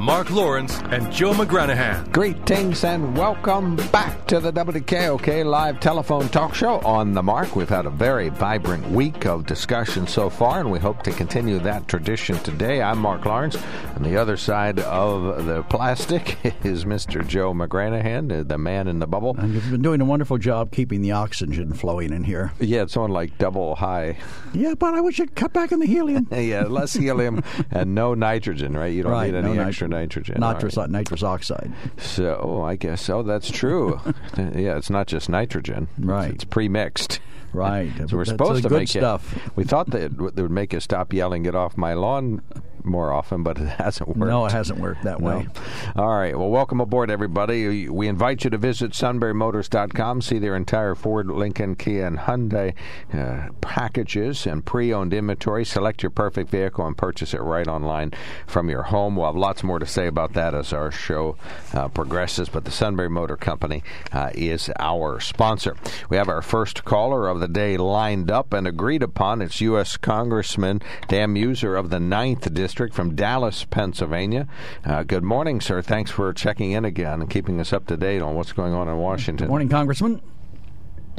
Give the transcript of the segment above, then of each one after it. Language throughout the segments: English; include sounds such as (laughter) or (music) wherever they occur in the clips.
Mark Lawrence and Joe McGranahan. Greetings and welcome back to the WKOK live telephone talk show on the mark. We've had a very vibrant week of discussion so far, and we hope to continue that tradition today. I'm Mark Lawrence. On the other side of the plastic (laughs) is Mr. Joe McGranahan, uh, the man in the bubble. And you've been doing a wonderful job keeping the oxygen flowing in here. Yeah, it's on like double high. Yeah, but I wish you'd cut back on the helium. (laughs) yeah, less helium (laughs) and no nitrogen, right? You don't Right, need any no extra nitrogen. Nitrous, right. nitrous oxide. So oh, I guess so. That's true. (laughs) yeah, it's not just nitrogen. Right. It's pre-mixed. Right. (laughs) So we're supposed to make stuff. it. We thought that it would make us stop yelling, "Get off my lawn!" More often, but it hasn't worked. No, it hasn't worked that way. No. All right. Well, welcome aboard, everybody. We invite you to visit sunburymotors.com, see their entire Ford, Lincoln, Kia, and Hyundai uh, packages and pre-owned inventory. Select your perfect vehicle and purchase it right online from your home. We'll have lots more to say about that as our show uh, progresses. But the Sunbury Motor Company uh, is our sponsor. We have our first caller of the day lined up and agreed upon. It's U.S. Congressman Dan Meuser of the 9th District from Dallas, Pennsylvania. Uh, good morning, sir. Thanks for checking in again and keeping us up to date on what's going on in Washington. Good Morning, Congressman.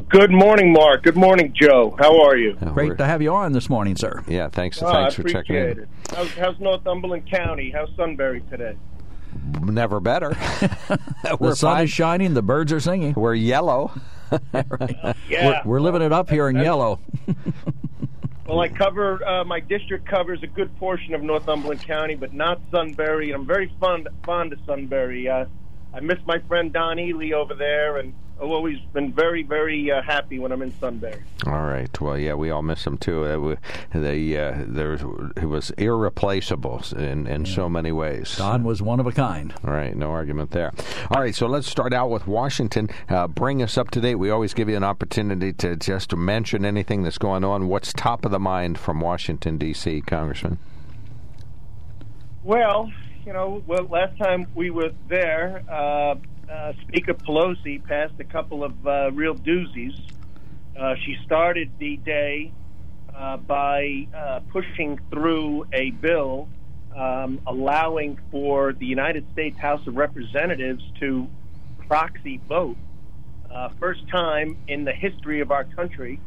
Good morning, Mark. Good morning, Joe. How are you? Uh, Great to have you on this morning, sir. Yeah, thanks. Oh, thanks I for appreciate checking in. it. How's, how's Northumberland County? How's Sunbury today? Never better. (laughs) (laughs) The we're sun fine. is shining, the birds are singing. We're yellow. (laughs) Yeah. We're, we're living it up here in That's- yellow. Well, I cover uh, my district covers a good portion of Northumberland County, but not Sunbury. I'm very fond fond of Sunbury. Uh, I miss my friend Don Ely over there, and I've always been very, very uh, happy when I'm in Sunbury. All right. Well, yeah, we all miss him too. Uh, we- they, uh, there was, it was irreplaceable in, in so many ways. Don was one of a kind. All right, no argument there. All right, so let's start out with Washington. Uh, bring us up to date. We always give you an opportunity to just to mention anything that's going on. What's top of the mind from Washington D.C., Congressman? Well, you know, well, last time we were there, uh, Speaker Pelosi passed a couple of uh, real doozies. Uh, she started the day uh, by uh, pushing through a bill um, allowing for the United States House of Representatives to proxy vote. Uh, first time in the history of our country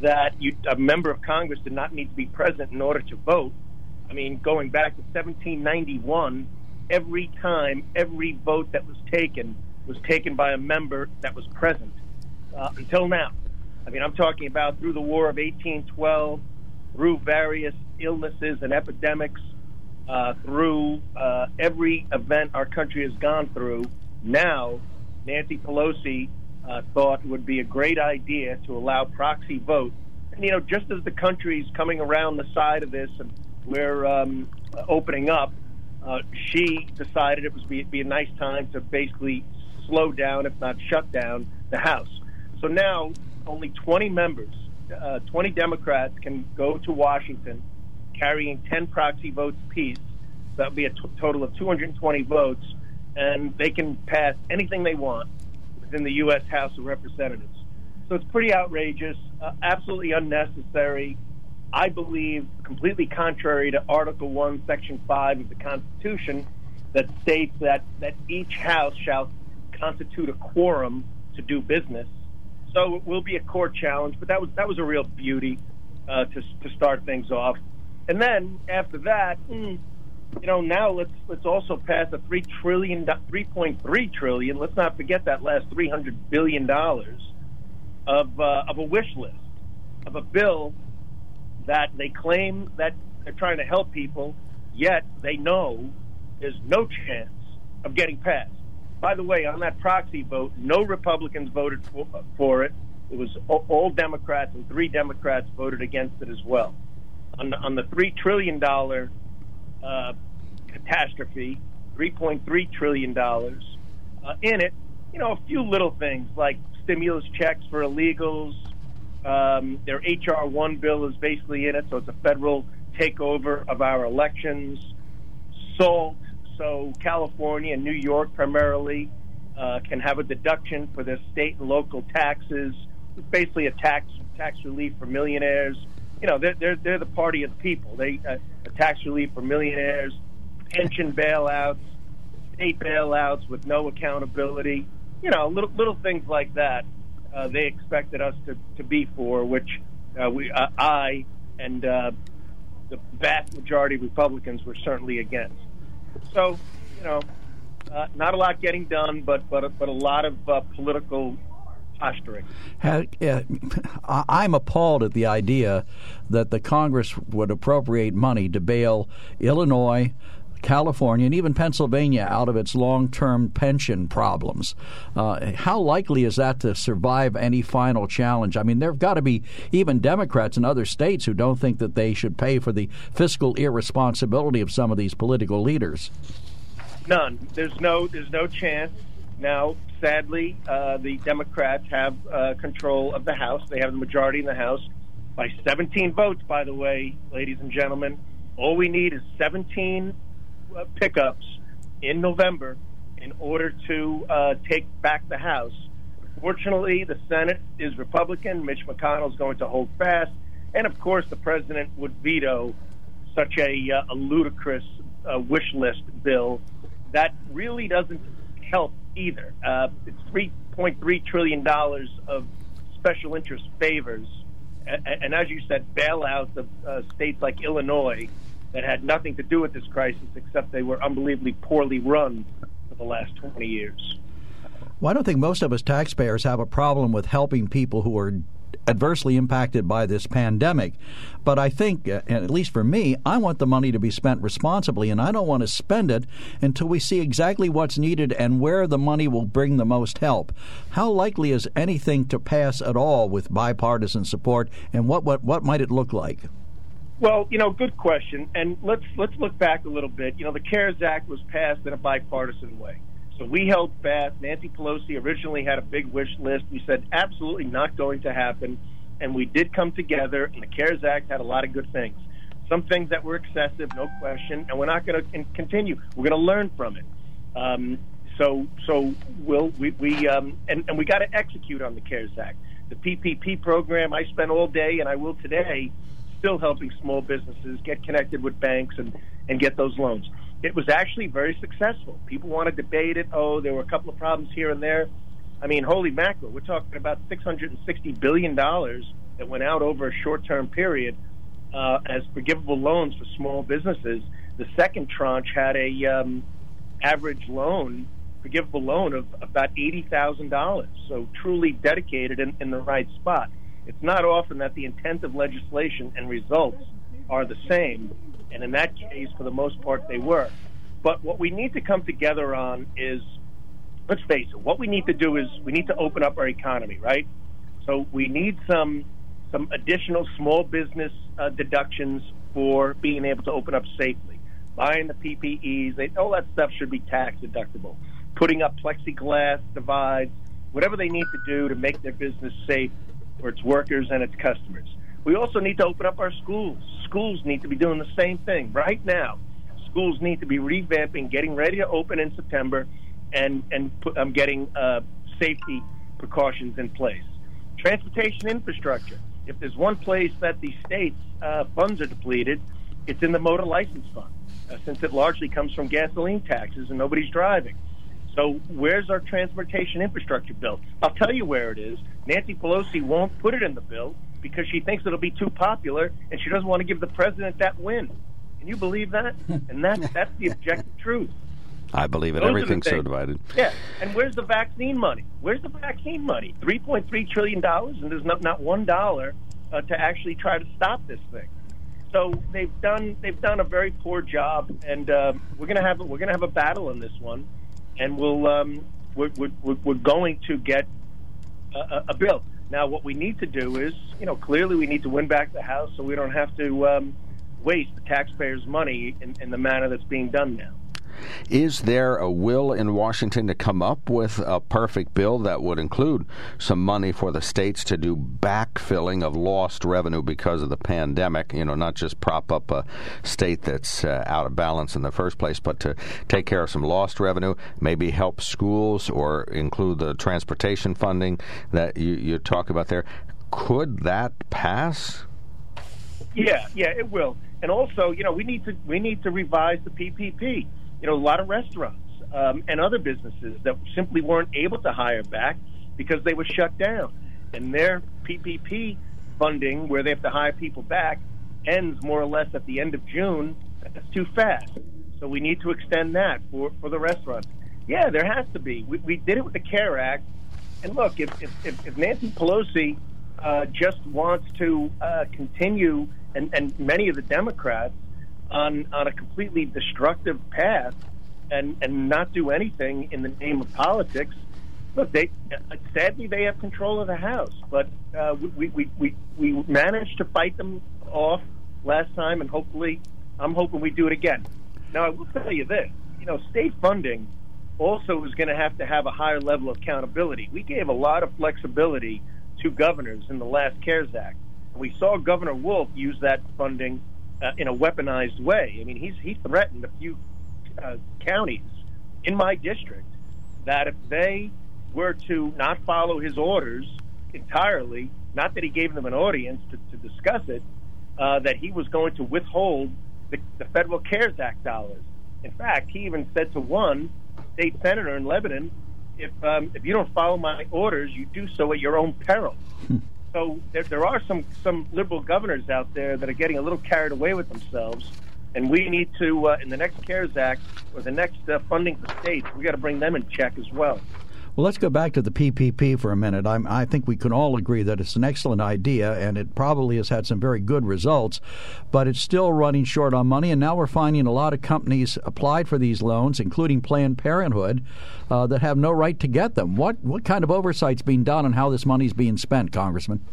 that you, a member of Congress did not need to be present in order to vote. I mean, going back to 1791, every time, every vote that was taken was taken by a member that was present uh, until now. I mean, I'm talking about through the War of 1812, through various illnesses and epidemics, uh, through uh, every event our country has gone through. Now, Nancy Pelosi uh, thought it would be a great idea to allow proxy vote. And, you know, just as the country's coming around the side of this and we're um, opening up, uh, she decided it was be, be a nice time to basically slow down, if not shut down, the House. So now only 20 members, uh, 20 Democrats can go to Washington carrying 10 proxy votes apiece. That would be a t- total of 220 votes, and they can pass anything they want within the U.S. House of Representatives. So it's pretty outrageous, uh, absolutely unnecessary. I believe completely contrary to Article 1, Section 5 of the Constitution that states that, that each House shall constitute a quorum to do business. So it will be a court challenge, but that was that was a real beauty uh, to to start things off. And then after that, mm, you know, now let's let's also pass a three trillion, three point three trillion. Let's not forget that last three hundred billion dollars of uh, of a wish list of a bill that they claim that they're trying to help people, yet they know there's no chance of getting passed. by the way, on that proxy vote, no Republicans voted for, for it. It was all Democrats, and three Democrats voted against it as well. On the, on the three trillion dollar uh, catastrophe, three point three trillion dollars uh, in it. You know, a few little things like stimulus checks for illegals. Um, their HR one bill is basically in it, so it's a federal takeover of our elections. Salt, so California and New York primarily uh, can have a deduction for their state and local taxes. It's basically a tax tax relief for millionaires. You know, they're they're, they're the party of the people. They uh, a tax relief for millionaires, pension bailouts, state bailouts with no accountability. You know, little little things like that. Uh, they expected us to, to be for, which uh, we uh, I and uh, the vast majority of Republicans were certainly against. So, you know, uh, not a lot getting done, but but but a lot of uh, political posturing. I'm appalled at the idea that the Congress would appropriate money to bail Illinois, California, and even Pennsylvania out of its long term pension problems. Uh, how likely is that to survive any final challenge? I mean, there have got to be even Democrats in other states who don't think that they should pay for the fiscal irresponsibility of some of these political leaders. None. There's no. There's no chance. Now, sadly, uh, the Democrats have uh, control of the House. They have the majority in the House by 17 votes. By the way, ladies and gentlemen, all we need is 17 uh, pickups in November in order to uh, take back the House. Fortunately, the Senate is Republican. Mitch McConnell is going to hold fast, and of course, the president would veto such a, uh, a ludicrous uh, wish list bill that really doesn't help either. Uh, it's three point three trillion dollars of special interest favors, and, and, as you said, bailouts of uh, states like Illinois that had nothing to do with this crisis except they were unbelievably poorly run for the last 20 years. Well, I don't think most of us taxpayers have a problem with helping people who are adversely impacted by this pandemic. But I think, uh, at least for me, I want the money to be spent responsibly, and I don't want to spend it until we see exactly what's needed and where the money will bring the most help. How likely is anything to pass at all with bipartisan support, and what, what, what might it look like? Well, you know, good question. And let's let's look back a little bit. You know, the CARES Act was passed in a bipartisan way. So we held fast. Nancy Pelosi originally had a big wish list. We said absolutely not going to happen, and we did come together. And the CARES Act had a lot of good things. Some things that were excessive, no question, and we're not going to continue. We're going to learn from it. Um, so, so we'll we, we um, and, and we got to execute on the CARES Act. The PPP program. I spent all day, and I will today still helping small businesses get connected with banks and, and get those loans. It was actually very successful. People want to debate it. Oh, there were a couple of problems here and there. I mean, holy mackerel, we're talking about $660 billion that went out over a short term period uh, as forgivable loans for small businesses. The second tranche had a um, average loan, forgivable loan of about $80,000. So truly dedicated in, in the right spot. It's not often that the intent of legislation and results are the same, and in that case, for the most part, they were. But what we need to come together on is, let's face it, what we need to do is we need to open up our economy, right? So we need some some additional small business uh, deductions for being able to open up safely. Buying the PPEs, they, all that stuff should be tax deductible. Putting up plexiglass divides, whatever they need to do to make their business safe for its workers and its customers. We also need to open up our schools. Schools need to be doing the same thing right now. Schools need to be revamping, getting ready to open in September, and and um, getting uh, safety precautions in place. Transportation infrastructure. If there's one place that the state's uh, funds are depleted, it's in the motor license fund, uh, since it largely comes from gasoline taxes and nobody's driving. So where's our transportation infrastructure bill? I'll tell you where it is. Nancy Pelosi won't put it in the bill because she thinks it'll be too popular and she doesn't want to give the president that win. Can you believe that? (laughs) And that's that's the objective truth. I believe it. Those Everything's so divided. Yeah. And where's the vaccine money? Where's the vaccine money? Three point three trillion dollars, and there's not not one dollar uh, to actually try to stop this thing. So they've done they've done a very poor job, and uh, we're gonna have we're gonna have a battle in this one and we'll um, we're, we're, we're going to get a, a bill. Now, what we need to do is, you know, clearly we need to win back the House so we don't have to um, waste the taxpayers' money in, in the manner that's being done now. Is there a will in Washington to come up with a perfect bill that would include some money for the states to do backfilling of lost revenue because of the pandemic? You know, not just prop up a state that's uh, out of balance in the first place, but to take care of some lost revenue, maybe help schools or include the transportation funding that you, you talk about there. Could that pass? Yeah, yeah, it will. And also, you know, we need to we need to revise the PPP you know, a lot of restaurants um, and other businesses that simply weren't able to hire back because they were shut down. And their PPP funding, where they have to hire people back, ends more or less at the end of June. That's too fast. So we need to extend that for, for the restaurants. Yeah, there has to be. We, we did it with the CARE Act. And look, if, if, if Nancy Pelosi uh, just wants to uh, continue, and, and many of the Democrats on on a completely destructive path and and not do anything in the name of politics. Look, they sadly they have control of the House, but uh, we, we we we managed to fight them off last time, and hopefully, I'm hoping we do it again. Now, I will tell you this: you know, state funding also is going to have to have a higher level of accountability. We gave a lot of flexibility to governors in the last CARES Act. And we saw Governor Wolf use that funding uh, in a weaponized way. I mean, he's he threatened a few uh, counties in my district that if they were to not follow his orders entirely, not that he gave them an audience to, to discuss it, uh, that he was going to withhold the, the Federal CARES Act dollars. In fact, he even said to one state senator in Lebanon, if um, if you don't follow my orders, you do so at your own peril. (laughs) So there, there are some some liberal governors out there that are getting a little carried away with themselves, and we need to, uh, in the next CARES Act or the next uh, funding for states, we got to bring them in check as well. Well, let's go back to the PPP for a minute. I'm, i think we can all agree that it's an excellent idea, and it probably has had some very good results, but it's still running short on money. And now we're finding a lot of companies applied for these loans, including Planned Parenthood, uh, that have no right to get them. What what kind of oversight's being done on how this money's being spent, Congressman?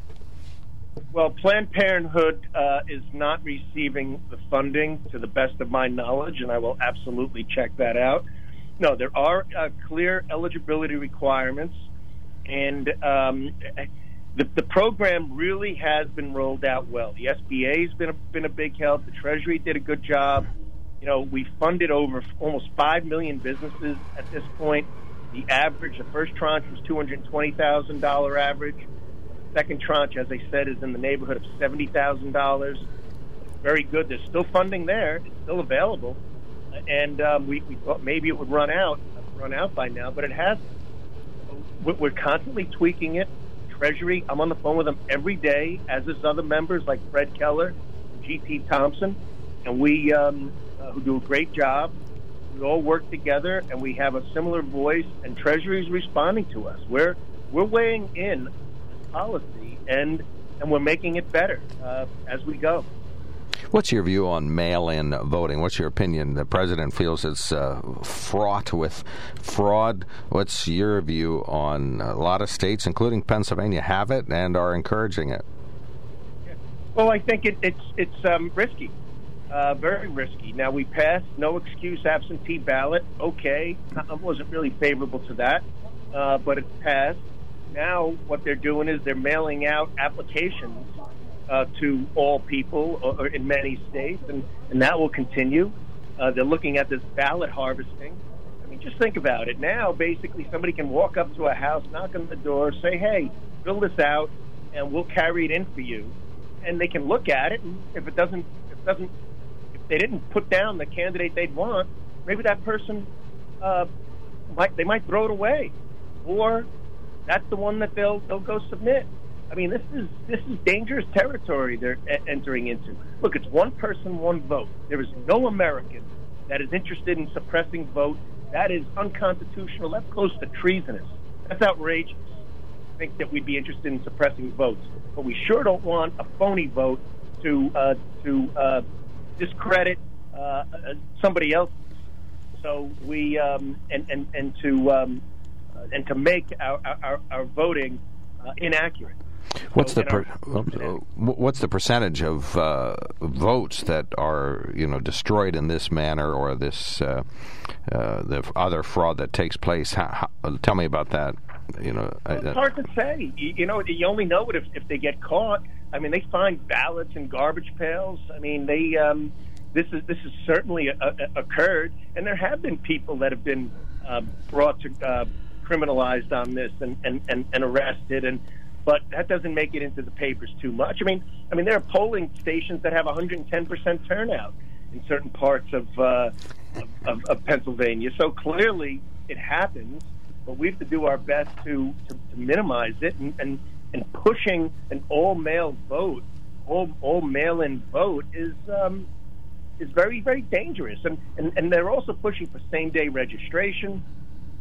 Well, Planned Parenthood uh, is not receiving the funding to the best of my knowledge, and I will absolutely check that out. No, there are uh, clear eligibility requirements, and um, the, the program really has been rolled out well. The SBA has been a, been a big help. The Treasury did a good job. You know, we funded over almost five million businesses at this point. The average, the first tranche was two hundred twenty thousand dollar average. The second tranche, as I said, is in the neighborhood of seventy thousand dollars. Very good. There's still funding there. It's still available and um, we, we thought maybe it would run out, run out by now, but it hasn't. We're constantly tweaking it. Treasury, I'm on the phone with them every day, as is other members like Fred Keller, G.T. Thompson, and we um, uh, who do a great job. We all work together, and we have a similar voice. And Treasury is responding to us. We're we're weighing in policy, and and we're making it better uh, as we go. What's your view on mail-in voting? What's your opinion? The president feels it's uh, fraught with fraud. What's your view on a lot of states, including Pennsylvania, have it and are encouraging it? Well, I think it, it's it's um, risky, uh, very risky. Now we passed no excuse absentee ballot. Okay, I wasn't really favorable to that, uh, but it passed. Now what they're doing is they're mailing out applications uh, to all people or, or in many states, and, and that will continue. Uh, they're looking at this ballot harvesting. I mean, just think about it. Now, basically, somebody can walk up to a house, knock on the door, say, "Hey, fill this out, and we'll carry it in for you." And they can look at it, and if it doesn't, if it doesn't, if they didn't put down the candidate they'd want, maybe that person uh, might they might throw it away, or that's the one that they'll they'll go submit. I mean, this is this is dangerous territory they're entering into. Look, it's one person, one vote. There is no American that is interested in suppressing vote. That is unconstitutional. That's close to treasonous. That's outrageous. I think that we'd be interested in suppressing votes, but we sure don't want a phony vote to uh, to uh, discredit uh, uh somebody else. So we um, and and and to um, uh, and to make our our, our voting uh, inaccurate. What's So the in our- what's the percentage of uh, votes that are you know destroyed in this manner or this uh, uh, the other fraud that takes place? How, how, tell me about that. You know, Well, it's hard to say. You, you know, you only know it if, if they get caught. I mean, they find ballots in garbage pails. I mean, they um, this is this has certainly a, a, occurred, and there have been people that have been uh, brought to uh, criminalized on this and, and, and, and arrested, and but that doesn't make it into the papers too much. I mean, I mean, there are polling stations that have 110 percent turnout in certain parts of, uh, of, of of Pennsylvania. So clearly, it happens but we have to do our best to, to, to minimize it and, and, and pushing an all mail vote, all, all mail in vote is um, is very, very dangerous. And, and, and they're also pushing for same day registration.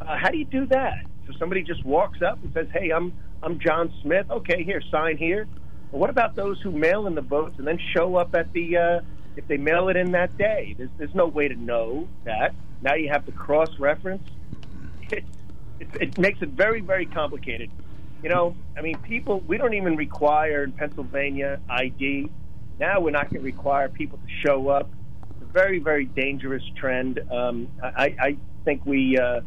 Uh, how do you do that? So somebody just walks up and says, Hey, I'm I'm John Smith. Okay, here, sign here. But what about those who mail in the votes and then show up at the uh, if they mail it in that day? There's, there's no way to know that. Now you have to cross reference. It's it, it makes it very, very complicated. You know, I mean, people, we don't even require in Pennsylvania ID. Now we're not going to require people to show up. It's a very, very dangerous trend. Um, I, I think we uh,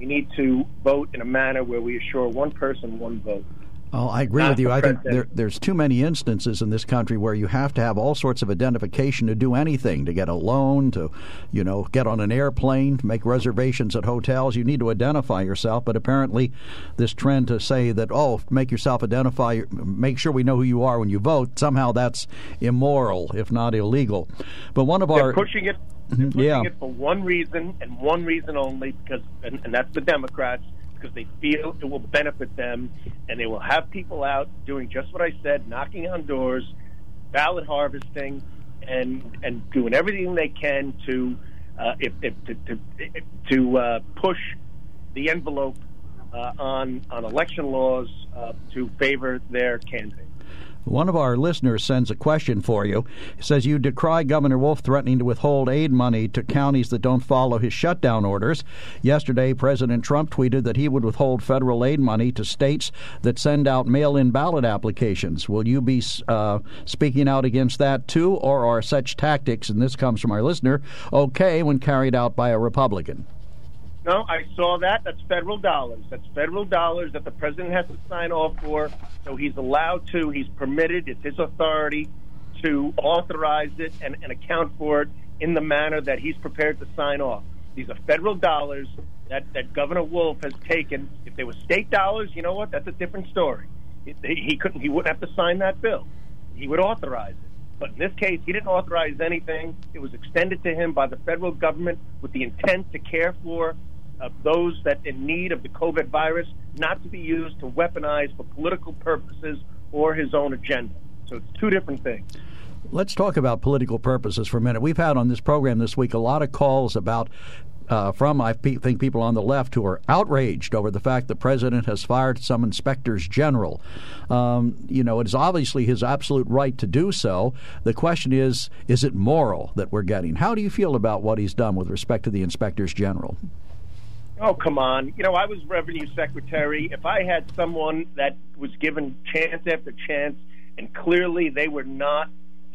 we need to vote in a manner where we assure one person, one vote. Oh, I agree with you. I think there, there's too many instances in this country where you have to have all sorts of identification to do anything, to get a loan, to, you know, get on an airplane, to make reservations at hotels. You need to identify yourself. But apparently, this trend to say that oh, make yourself identify, make sure we know who you are when you vote. Somehow that's immoral, if not illegal. But one of They're our pushing it. They're mm-hmm. pushing yeah. it for one reason and one reason only, because and, and that's the Democrats, because they feel it will benefit them, and they will have people out doing just what I said, knocking on doors, ballot harvesting, and and doing everything they can to uh, if, if, to to, to uh, push the envelope uh, on on election laws uh, to favor their candidate. One of our listeners sends a question for you. He says you decry Governor Wolf threatening to withhold aid money to counties that don't follow his shutdown orders. Yesterday, President Trump tweeted that he would withhold federal aid money to states that send out mail-in ballot applications. Will you be uh, speaking out against that too, or are such tactics, and this comes from our listener, okay when carried out by a Republican? No, I saw that. That's federal dollars. That's federal dollars that the president has to sign off for. So he's allowed to, he's permitted, it's his authority to authorize it and, and account for it in the manner that he's prepared to sign off. These are federal dollars that, that Governor Wolf has taken. If they were state dollars, you know what? That's a different story. He, he couldn't. He wouldn't have to sign that bill. He would authorize it. But in this case, he didn't authorize anything. It was extended to him by the federal government with the intent to care for uh, those that in need of the COVID virus, not to be used to weaponize for political purposes or his own agenda. So it's two different things. Let's talk about political purposes for a minute. We've had on this program this week a lot of calls about uh, from I pe- think people on the left who are outraged over the fact the president has fired some inspectors general. Um, you know, it is obviously his absolute right to do so. The question is, is it moral that we're getting? How do you feel about what he's done with respect to the inspectors general? Oh, come on. You know, I was revenue secretary. If I had someone that was given chance after chance and clearly they were not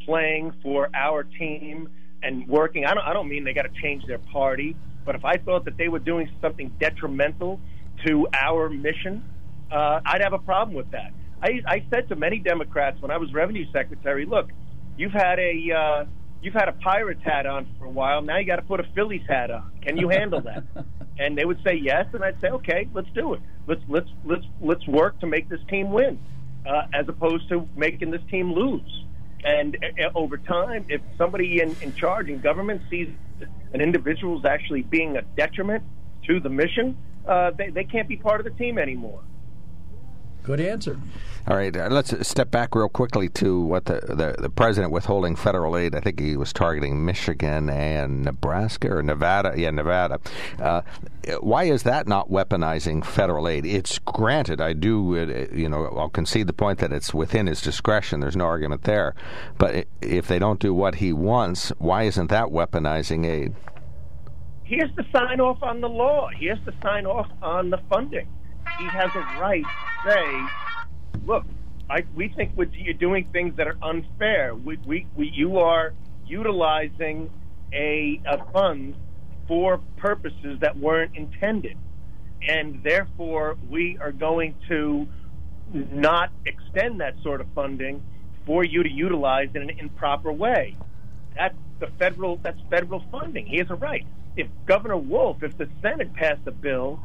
playing for our team and working, I don't, I don't mean they got to change their party, but if I thought that they were doing something detrimental to our mission, uh, I'd have a problem with that. I, I said to many Democrats when I was revenue secretary, look, you've had a uh, you've had a Pirates hat on for a while. Now you got to put a Phillies hat on. Can you handle that? (laughs) and they would say yes, and I'd say okay, let's do it. Let's let's let's let's work to make this team win, uh, as opposed to making this team lose. And uh, over time, if somebody in, in charge in government sees an individual is actually being a detriment to the mission, uh, they, they can't be part of the team anymore. Good answer. All right, uh, let's step back real quickly to what the, the, the president withholding federal aid. I think he was targeting Michigan and Nebraska or Nevada. Yeah, Nevada. Uh, why is that not weaponizing federal aid? It's granted, I do, uh, you know, I'll concede the point that it's within his discretion. There's no argument there. But if they don't do what he wants, why isn't that weaponizing aid? he has to sign off on the law. He has to sign off on the funding. He has a right to say, look, I, we think you're doing things that are unfair. We, we, we, you are utilizing a, a fund for purposes that weren't intended. And therefore, we are going to not extend that sort of funding for you to utilize in an improper way. That's the federal. That's federal funding. He has a right. If Governor Wolf, if the Senate passed a bill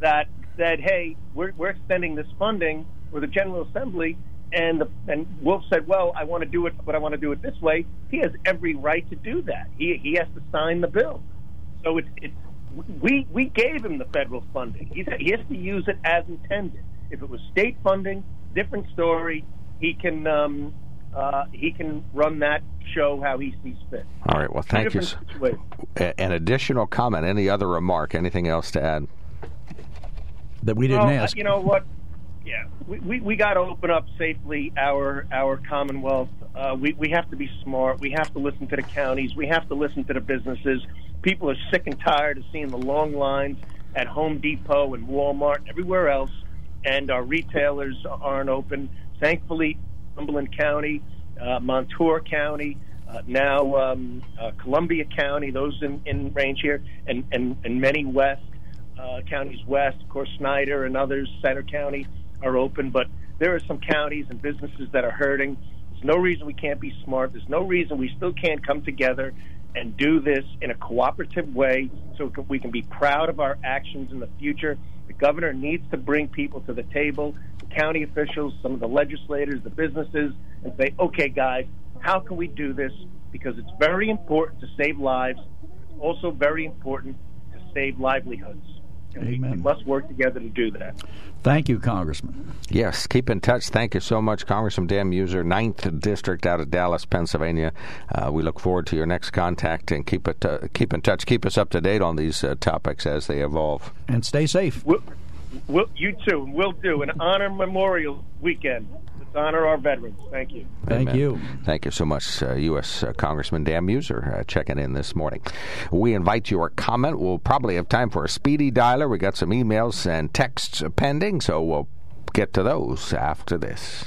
that said, "Hey, we're, we're extending this funding," or the General Assembly, and the, and Wolf said, "Well, I want to do it, but I want to do it this way," he has every right to do that. He he has to sign the bill. So it's it's we we gave him the federal funding. He's, he has to use it as intended. If it was state funding, different story. He can um, uh, he can run that show how he sees fit. All right. Well, thank you. An additional comment, any other remark, anything else to add? That we didn't well, ask. You know what? Yeah, we, we, we got to open up safely our our Commonwealth. Uh, we we have to be smart. We have to listen to the counties. We have to listen to the businesses. People are sick and tired of seeing the long lines at Home Depot and Walmart and everywhere else, and our retailers aren't open. Thankfully, Cumberland County, uh, Montour County, uh, now um, uh, Columbia County, those in, in range here, and, and, and many west uh, counties west, of course, Snyder and others, Centre County are open, but there are some counties and businesses that are hurting. There's no reason we can't be smart. There's no reason we still can't come together and do this in a cooperative way so we can be proud of our actions in the future. The governor needs to bring people to the table the county officials, some of the legislators, the businesses, and say, okay, guys, how can we do this? Because it's very important to save lives. It's also very important to save livelihoods. And Amen. We, we must work together to do that. Thank you, Congressman. Yes, keep in touch. Thank you so much, Congressman Dan Meuser, 9th District out of Dallas, Pennsylvania. Uh, we look forward to your next contact and keep it uh, keep in touch. Keep us up to date on these uh, topics as they evolve. And stay safe. We'll, We'll, you too. We'll do an honor Memorial Weekend. Let's honor our veterans. Thank you. Thank Amen. you. Thank you so much, uh, U.S. Uh, Congressman Dan Meuser, uh, checking in this morning. We invite your comment. We'll probably have time for a speedy dialer. We got some emails and texts pending, so we'll get to those after this.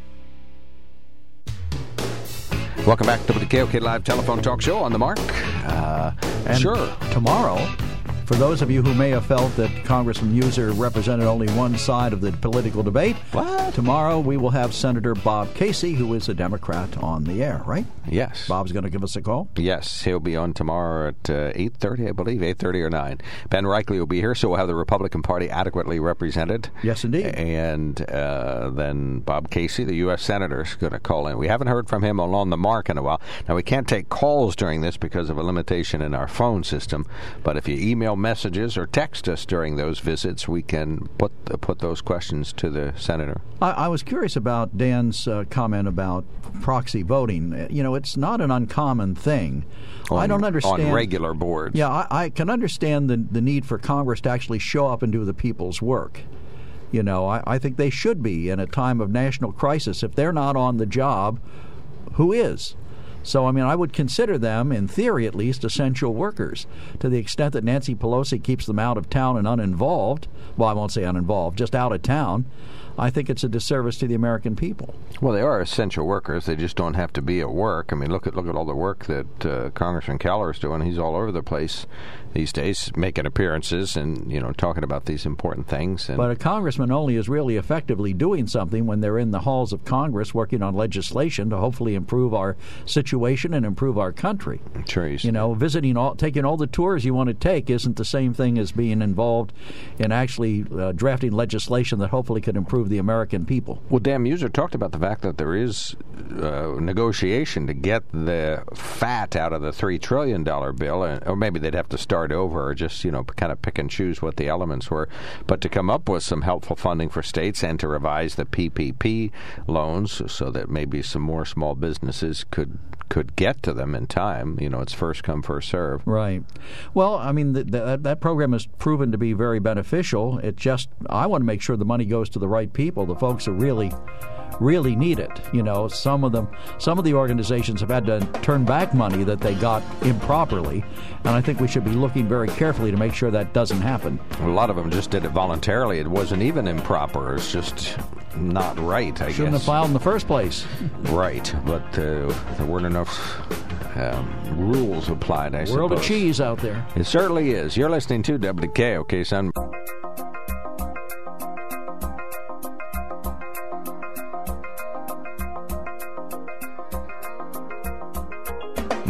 Welcome back to the KOK Live Telephone Talk Show on the mark. Uh, and sure. Tomorrow, for those of you who may have felt that Congressman Meuser represented only one side of the political debate, what? tomorrow we will have Senator Bob Casey, who is a Democrat, on the air, right? Yes. Bob's going to give us a call? Yes, he'll be on tomorrow at uh, 8.30, I believe, 8.30 or 9. Ben Reichley will be here, so we'll have the Republican Party adequately represented. Yes, indeed. And uh, then Bob Casey, the U.S. Senator, is going to call in. We haven't heard from him on the mark in a while. Now, we can't take calls during this because of a limitation in our phone system, but if you email messages or text us during those visits, we can put uh, put those questions to the senator. I, I was curious about Dan's uh, comment about proxy voting. Uh, you know, it's not an uncommon thing. On, I don't understand on regular boards. Yeah, I, I can understand the the need for Congress to actually show up and do the people's work. You know, I, I think they should be in a time of national crisis. If they're not on the job, who is? So, I mean, I would consider them, in theory at least, essential workers. To the extent that Nancy Pelosi keeps them out of town and uninvolved, well, I won't say uninvolved, just out of town, I think it's a disservice to the American people. Well, they are essential workers. They just don't have to be at work. I mean, look at look at all the work that uh, Congressman Keller is doing. He's all over the place these days, making appearances and you know talking about these important things. And but a congressman only is really effectively doing something when they're in the halls of Congress working on legislation to hopefully improve our situation and improve our country. Sure, you know, visiting all, taking all the tours you want to take isn't the same thing as being involved in actually uh, drafting legislation that hopefully could improve the American people. Well, Dan Meuser talked about the fact that there is uh, negotiation to get the fat out of the three trillion dollar bill, or maybe they'd have to start over, or just you know kind of pick and choose what the elements were, but to come up with some helpful funding for states and to revise the PPP loans so that maybe some more small businesses could could get to them in time. You know, it's first come, first serve. Right. Well, I mean, the, the, that program has proven to be very beneficial. It just, I want to make sure the money goes to the right people, the folks who really really need it. You know, some of them, some of the organizations have had to turn back money that they got improperly, and I think we should be looking very carefully to make sure that doesn't happen. A lot of them just did it voluntarily. It wasn't even improper. It's just not right. I Shouldn't guess. have filed in the first place. (laughs) Right, but uh, there weren't enough um, rules applied. I World suppose. of cheese out there. It certainly is. You're listening to WKOK Sun.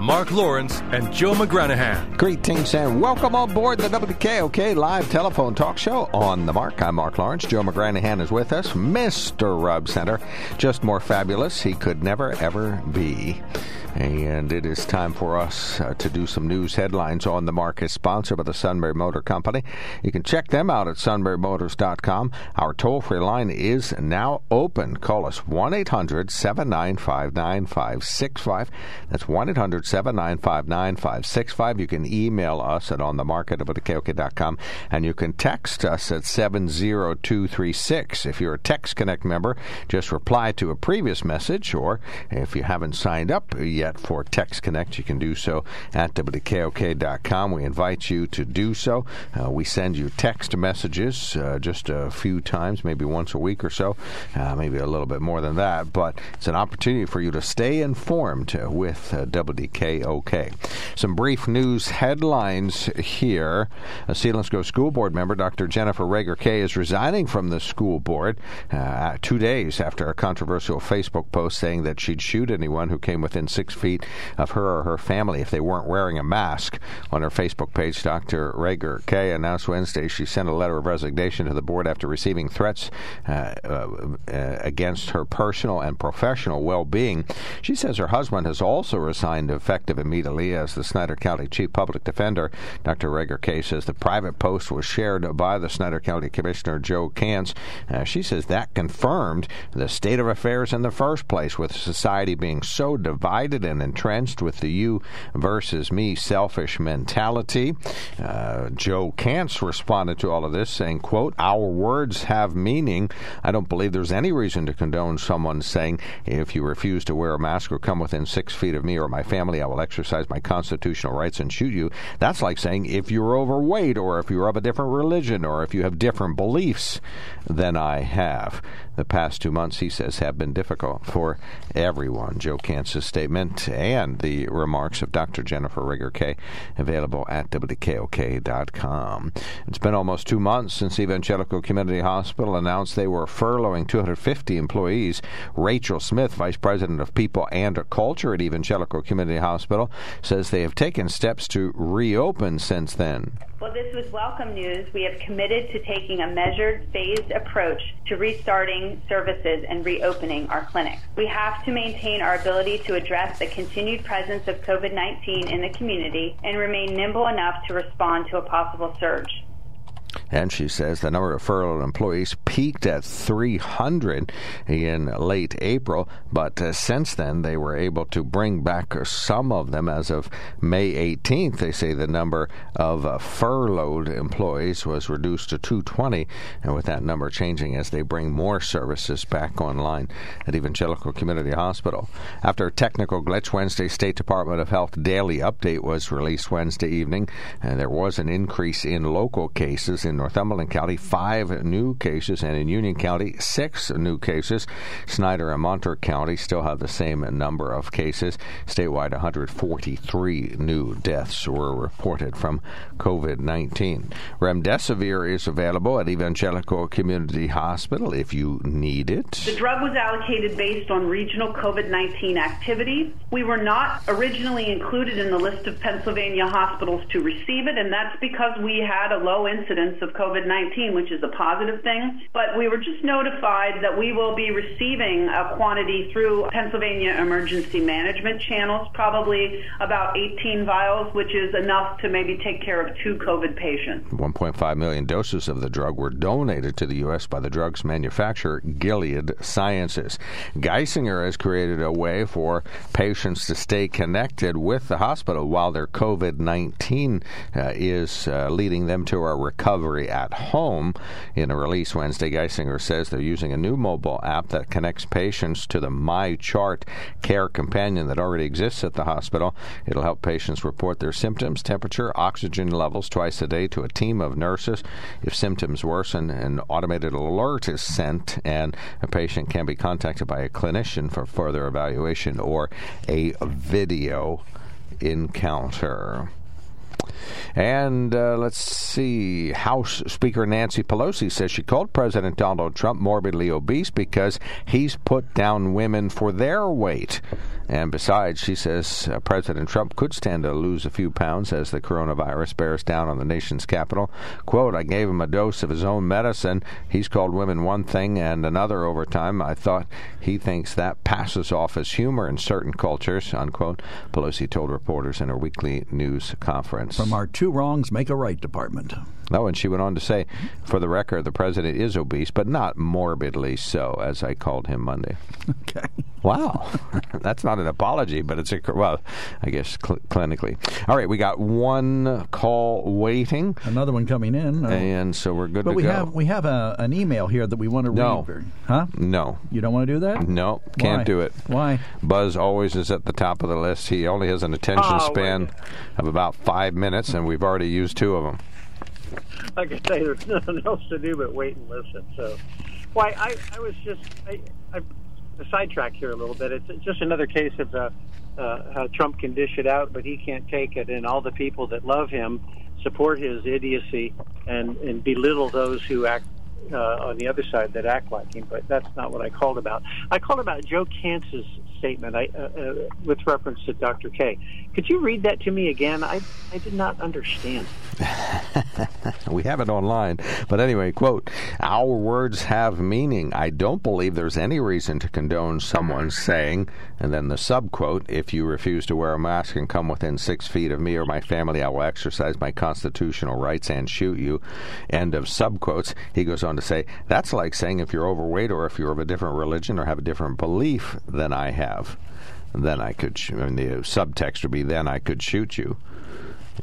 Mark Lawrence and Joe McGranahan. Greetings and welcome on board the WKOK live telephone talk show on the mark. I'm Mark Lawrence. Joe McGranahan is with us. Mr. Rub Center, just more fabulous. He could never, ever be. And it is time for us uh, to do some news headlines on the market, sponsored by the Sunbury Motor Company. You can check them out at sunburymotors.com. Our toll free line is now open. Call us 1 800 795 9565. That's 1 800 795 9565. You can email us at onthemarket.com and you can text us at 70236. If you're a Text Connect member, just reply to a previous message, or if you haven't signed up yet for Text Connect, you can do so at WKOK.com. We invite you to do so. Uh, we send you text messages uh, just a few times, maybe once a week or so, uh, maybe a little bit more than that, but it's an opportunity for you to stay informed with uh, WKOK. Some brief news headlines here. A Selinsgrove School Board member, Dr. Jennifer Rager Kay, is resigning from the school board uh, two days after a controversial Facebook post saying that she'd shoot anyone who came within six feet of her or her family if they weren't wearing a mask. On her Facebook page, Dr. Rager Kay announced Wednesday she sent a letter of resignation to the board after receiving threats uh, uh, against her personal and professional well being. She says her husband has also resigned effective immediately as the Snyder County Chief Public Defender. Dr. Rager Kay says the private post was shared by the Snyder County Commissioner Joe Kantz. Uh, she says that confirmed the state of affairs in the first place, with society being so divided and entrenched with the you versus me selfish mentality. Uh, Joe Kantz responded to all of this saying, quote, our words have meaning. I don't believe there's any reason to condone someone saying, if you refuse to wear a mask or come within six feet of me or my family, I will exercise my constitutional rights and shoot you. That's like saying if you're overweight or if you're of a different religion or if you have different beliefs than I have. The past two months, he says, have been difficult for everyone. Joe Kantz's statement and the remarks of Dr. Jennifer Rager Kay available at WKOK.com. It's been almost two months since Evangelical Community Hospital announced they were furloughing 250 employees. Rachel Smith, Vice President of People and Culture at Evangelical Community Hospital, says they have taken steps to reopen since then. Well, this was welcome news. We have committed to taking a measured, phased approach to restarting services and reopening our clinics. We have to maintain our ability to address the continued presence of COVID 19 in the community and remain nimble enough to respond to a possible surge. And she says the number of furloughed employees peaked at 300 in late April, but uh, since then they were able to bring back some of them as of May 18th. They say the number of uh, furloughed employees was reduced to 220, and with that number changing as they bring more services back online at Evangelical Community Hospital. After a technical glitch, Wednesday State Department of Health daily update was released Wednesday evening, and there was an increase in local cases in Northumberland County, five new cases, and in Union County, six new cases. Snyder and Montour County still have the same number of cases. Statewide, 143 new deaths were reported from COVID 19. Remdesivir is available at Evangelical Community Hospital if you need it. The drug was allocated based on regional COVID 19 activity. We were not originally included in the list of Pennsylvania hospitals to receive it, and that's because we had a low incidence of COVID 19, which is a positive thing. But we were just notified that we will be receiving a quantity through Pennsylvania emergency management channels, probably about 18 vials, which is enough to maybe take care of two COVID patients. 1.5 million doses of the drug were donated to the U.S. by the drug's manufacturer, Gilead Sciences. Geisinger has created a way for patients to stay connected with the hospital while their COVID 19 uh, is uh, leading them to a recovery at home. In a release Wednesday, Geisinger says they're using a new mobile app that connects patients to the MyChart care companion that already exists at the hospital. It'll help patients report their symptoms, temperature, oxygen levels twice a day to a team of nurses. If symptoms worsen, an automated alert is sent, and a patient can be contacted by a clinician for further evaluation or a video encounter. And uh, let's see. House Speaker Nancy Pelosi says she called President Donald Trump morbidly obese because he's put down women for their weight. And besides, she says uh, President Trump could stand to lose a few pounds as the coronavirus bears down on the nation's capital. Quote, I gave him a dose of his own medicine. He's called women one thing and another over time. I thought he thinks that passes off as humor in certain cultures, unquote. Pelosi told reporters in her weekly news conference. From our two wrongs make a right department. No, and she went on to say, for the record, the president is obese, but not morbidly so, as I called him Monday. (laughs) Okay. Wow. (laughs) That's not an apology, but it's a, well, I guess cl- clinically. All right, we got one call waiting. Another one coming in. Uh, and so we're good but to we go. have we have a, an email here that we want to No. read. Huh? no. You don't want to do that? No, can't Why? do it. Why? Buzz always is at the top of the list. He only has an attention Oh, span wait. of about five minutes, and we've already used two of them. like I say, there's (laughs) nothing else to do but wait and listen. So, why I, I was just I, I sidetracked here a little bit. It's just another case of uh, uh, how Trump can dish it out, but he can't take it, and all the people that love him support his idiocy and and belittle those who act. Uh, on the other side, that act like him, but that's not what I called about. I called about Joe Kantz's statement I, uh, uh, with reference to Dr. K. Could you read that to me again? I I did not understand. (laughs) We have it online. But anyway, quote, our words have meaning. I don't believe there's any reason to condone someone saying, and then the subquote, if you refuse to wear a mask and come within six feet of me or my family, I will exercise my constitutional rights and shoot you. End of subquotes. He goes on to say, that's like saying if you're overweight or if you're of a different religion or have a different belief than I have, then I could, sh- I mean, the subtext would be, then I could shoot you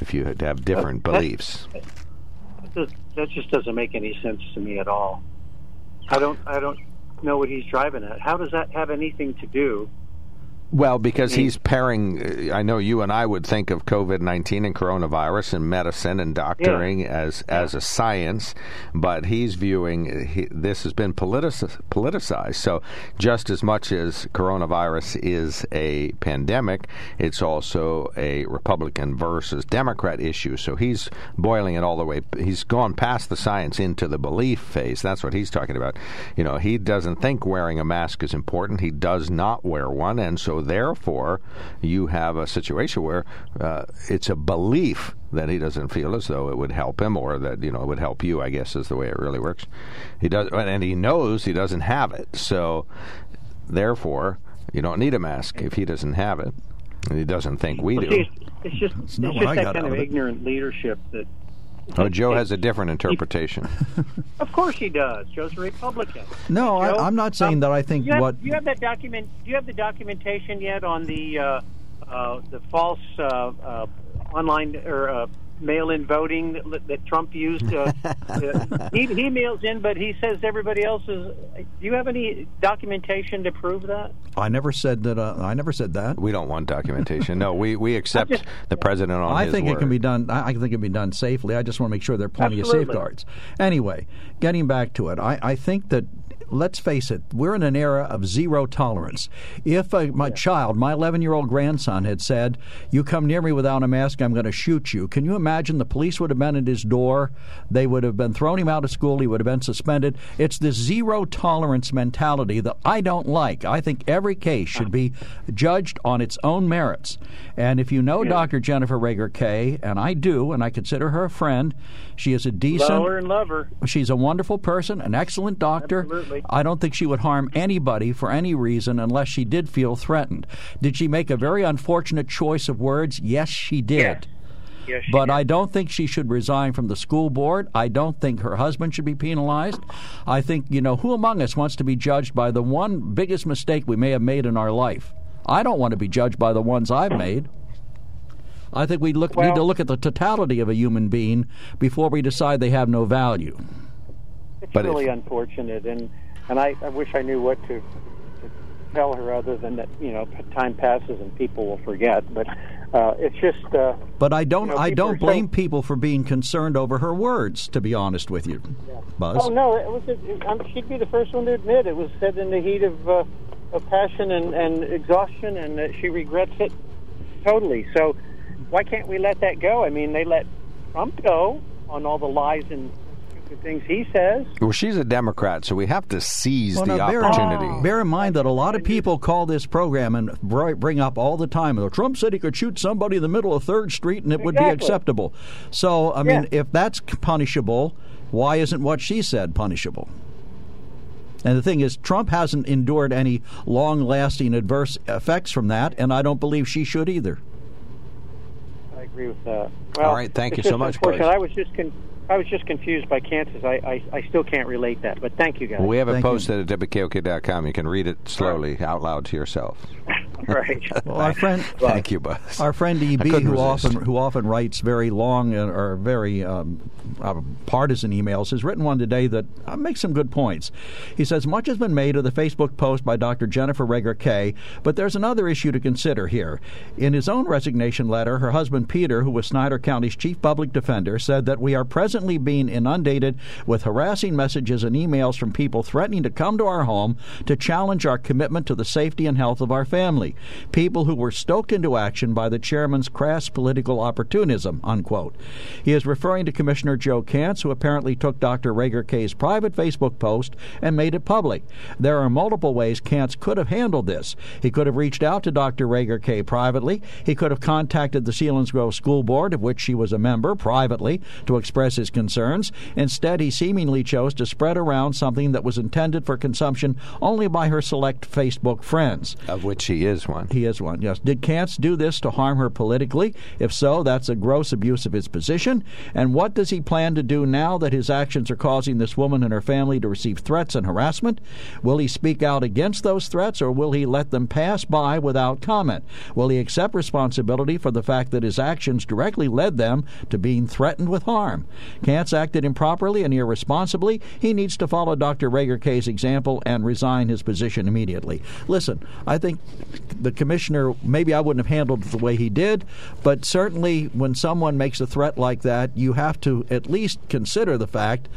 if you had to have different That- beliefs. That that just doesn't make any sense to me at all. I don't I don't know what he's driving at. How does that have anything to do? Well, because he's pairing. uh, I know you and I would think of COVID nineteen and coronavirus and medicine and doctoring as as a science, but he's viewing he, this has been politic, politicized. So just as much as coronavirus is a pandemic, it's also a Republican versus Democrat issue. So he's boiling it all the way. He's gone past the science into the belief phase. That's what he's talking about. You know, he doesn't think wearing a mask is important. He does not wear one, and so therefore you have a situation where uh, it's a belief that he doesn't feel as though it would help him or that you know it would help you i guess is the way it really works. He does and he knows he doesn't have it. So therefore you don't need a mask if he doesn't have it. And he doesn't think we Well, do. see, it's, it's just it's not just that kind of of ignorant leadership that Oh, Joe has a different interpretation. (laughs) Of course he does. Joe's a Republican. No, Joe, I, I'm not saying um, that I think you have, what you have that document. Do you have the documentation yet on the uh, uh, the false uh, uh, online or uh, mail-in voting that, that Trump used? Uh, (laughs) uh, he, he mails in, but he says everybody else is. Do you have any documentation to prove that? I never said that. Uh, I never said that. We don't want documentation. No, we, we accept just- the president on I his think it can be done. I I think it can be done safely. I just want to make sure there are plenty Absolutely. of safeguards. Anyway, getting back to it, I, I think that. Let's face it, we're in an era of zero tolerance. If uh, my child, my 11 year old grandson, had said, You come near me without a mask, I'm going to shoot you, can you imagine the police would have been at his door? They would have been thrown him out of school, he would have been suspended. It's this zero tolerance mentality that I don't like. I think every case should be judged on its own merits. And if you know Dr. Jennifer Rager Kay, and I do, and I consider her a friend, she is a decent. Lower and lover. She's a wonderful person, an excellent doctor. Absolutely. I don't think she would harm anybody for any reason unless she did feel threatened. Did she make a very unfortunate choice of words? Yes, she did. Yes, she But did. I don't think she should resign from the school board. I don't think her husband should be penalized. I think, you know, who among us wants to be judged by the one biggest mistake we may have made in our life? I don't want to be judged by the ones I've made. I think we look, need to look at the totality of a human being before we decide they have no value. It's But if- really unfortunate, and and I, I wish I knew what to, to tell her other than that. You know, time passes and people will forget. But uh, it's just. Uh, But I don't. You know, I don't are so- blame people for being concerned over her words. To be honest with you, Buzz. oh no, it was. It, um, she'd be the first one to admit it was said in the heat of uh, of passion and, and exhaustion, and that she regrets it totally. So why can't we let that go? I mean, they let Trump go on all the lies and stupid things he says. Well, she's a Democrat, so we have to seize Well, the now, bear, opportunity. bear in mind that a lot of people call this program and bring up all the time. "Oh, Trump said he could shoot somebody in the middle of Third Street and it would be acceptable. So, I mean, Yeah. if that's punishable, why isn't what she said punishable? And the thing is, Trump hasn't endured any long-lasting adverse effects from that, and I don't believe she should either. I agree with that. Well, All right, thank you so much, unfortunate. I was just con- I was just confused by Kantz's. I, I I still can't relate that, but thank you guys. we have it Thank you. posted at WKOK.com. You can read it slowly out loud to yourself. (laughs) right. (laughs) Well, our friend, Thank you, Buzz. Our friend EB, who resist. often who often writes very long or very um, uh, partisan emails, has written one today that uh, makes some good points. He says much has been made of the Facebook post by Dr. Jennifer Rager Kay, but there's another issue to consider here. In his own resignation letter, her husband Peter, who was Snyder County's chief public defender, said that we are presently being inundated with harassing messages and emails from people threatening to come to our home to challenge our commitment to the safety and health of our family. People who were stoked into action by the chairman's crass political opportunism, unquote. He is referring to Commissioner Joe Kantz, who apparently took Dr. Rager Kay's private Facebook post and made it public. There are multiple ways Kantz could have handled this. He could have reached out to Dr. Rager Kay privately. He could have contacted the Selinsgrove School Board, of which she was a member, privately to express his concerns. Instead, he seemingly chose to spread around something that was intended for consumption only by her select Facebook friends. Of which he is one. He is one, yes. Did Kantz do this to harm her politically? If so, that's a gross abuse of his position. And what does he plan to do now that his actions are causing this woman and her family to receive threats and harassment? Will he speak out against those threats or will he let them pass by without comment? Will he accept responsibility for the fact that his actions directly led them to being threatened with harm? Kantz acted improperly and irresponsibly. He needs to follow Dr. Rager Kay's example and resign his position immediately. Listen, I think the commissioner, maybe I wouldn't have handled it the way he did, but certainly when someone makes a threat like that, you have to at least consider the fact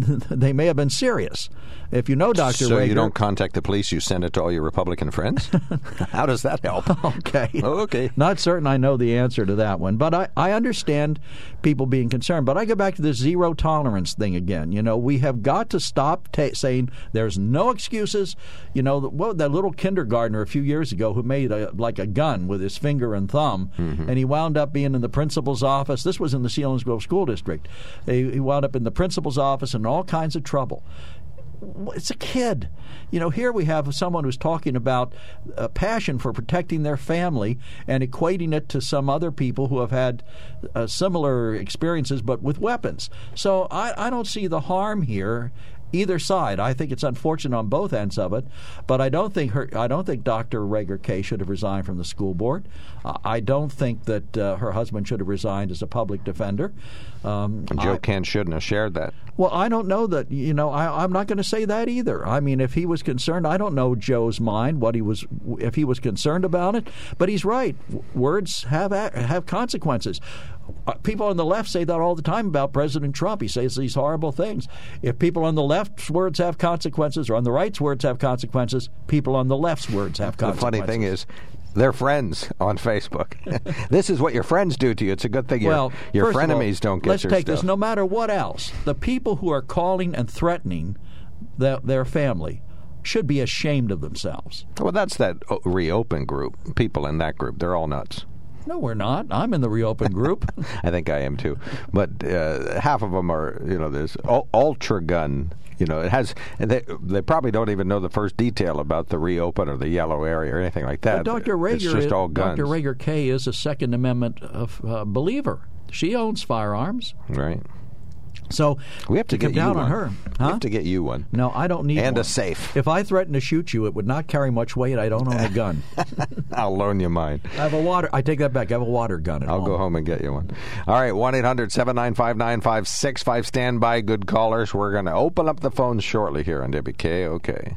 (laughs) they may have been serious. If you know Dr. So Rager, you don't contact the police, you send it to all your Republican friends? (laughs) How does that help? (laughs) Okay. Okay. Not certain I know the answer to that one, but I, I understand people being concerned. But I go back to this zero tolerance thing again. You know, we have got to stop ta- saying there's no excuses. You know, what that little kindergartner a few years ago who made a, like a gun with his finger and thumb, mm-hmm. and he wound up being in the principal's office. This was in the Selinsgrove School District. He, he wound up in the principal's office in all kinds of trouble it's a kid. You know, here we have someone who's talking about a passion for protecting their family and equating it to some other people who have had uh, similar experiences but with weapons. So I, I don't see the harm here either side. I think it's unfortunate on both ends of it, but I don't think her. I don't think Dr. Rager Kay should have resigned from the school board. I don't think that uh, her husband should have resigned as a public defender. Um, Joe I, Kent shouldn't have shared that. Well, I don't know that. You know, I, I'm not going to say that either. I mean, if he was concerned, I don't know Joe's mind. What he was, if he was concerned about it, but he's right. Words have have consequences. Uh, people on the left say that all the time about President Trump. He says these horrible things. If people on the left's words have consequences, or on the right's words have consequences, people on the left's words have consequences. The funny thing is, they're friends on Facebook. (laughs) this is what your friends do to you. It's a good thing well, your, your frenemies all, don't get let's your take stuff. this. No matter what else, the people who are calling and threatening the, their family should be ashamed of themselves. Well, that's that reopen group. People in that group, they're all nuts. No, we're not. I'm in the reopen group. (laughs) I think I am too. But uh, half of them are, you know, this ultra gun you know, it has. They, they probably don't even know the first detail about the reopen or the yellow area or anything like that. But Dr. Rager, it's just all guns. Dr. Rager Kay is a Second Amendment of, uh, believer. She owns firearms. Right. So we have to, to get down on her. Huh? We have to get you one. No, I don't need and one. a safe. If I threaten to shoot you, it would not carry much weight. I don't own a gun. (laughs) I'll loan you mine. I have a water. I take that back. I have a water gun. I'll home. go home and get you one. All right, one 9565 Stand by, good callers. We're going to open up the phones shortly here on WKOK.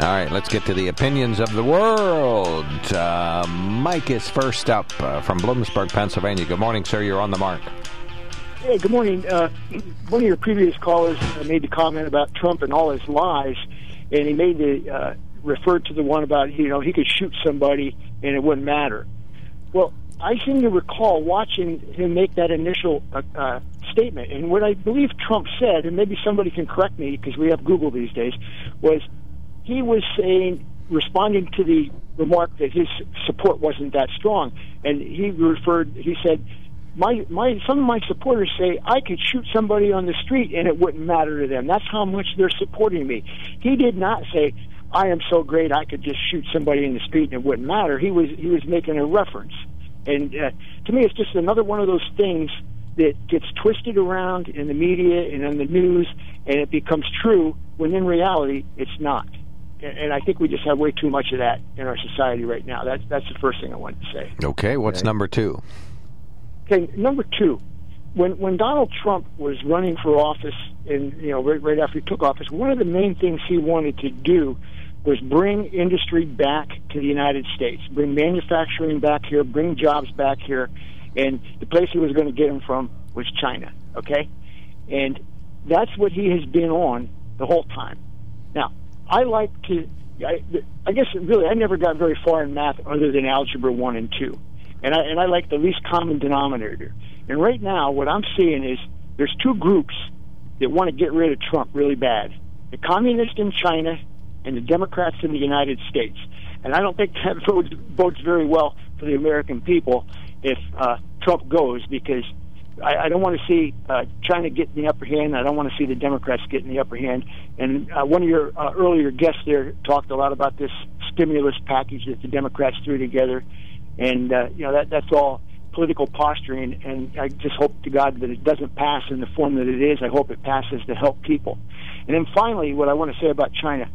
All right, let's get to the opinions of the world. Uh, Mike is first up uh, from Bloomsburg, Pennsylvania. Good morning, sir. You're on the mark. Hey, good morning. Uh, one of your previous callers made the comment about Trump and all his lies, and he made the uh, referred to the one about you know he could shoot somebody and it wouldn't matter. Well, I seem to recall watching him make that initial uh, uh, statement, and what I believe Trump said, and maybe somebody can correct me because we have Google these days, was he was saying, responding to the remark that his support wasn't that strong, and he referred, he said, my my some of my supporters say I could shoot somebody on the street and it wouldn't matter to them. That's how much they're supporting me. He did not say I am so great I could just shoot somebody in the street and it wouldn't matter. He was he was making a reference. And uh, to me, it's just another one of those things that gets twisted around in the media and in the news, and it becomes true when in reality it's not. And I think we just have way too much of that in our society right now. That's that's the first thing I wanted to say. Okay, what's okay. number two? Okay, number two. When when Donald Trump was running for office, and you know right, right after he took office, one of the main things he wanted to do was bring industry back to the United States, bring manufacturing back here, bring jobs back here, and the place he was going to get them from was China. Okay, and that's what he has been on the whole time. Now, I like to. I, I guess really, I never got very far in math other than algebra one and two, and I and I like the least common denominator. And right now, what I'm seeing is there's two groups that want to get rid of Trump really bad: the communists in China and the Democrats in the United States. And I don't think that (laughs) votes, bodes very well for the American people if uh, Trump goes because I, I don't want to see uh, China getting the upper hand. I don't want to see the Democrats getting the upper hand. And uh, one of your uh, earlier guests there talked a lot about this stimulus package that the Democrats threw together, and uh, you know that that's all political posturing, and I just hope to God that it doesn't pass in the form that it is. I hope it passes to help people. And then finally, what I want to say about China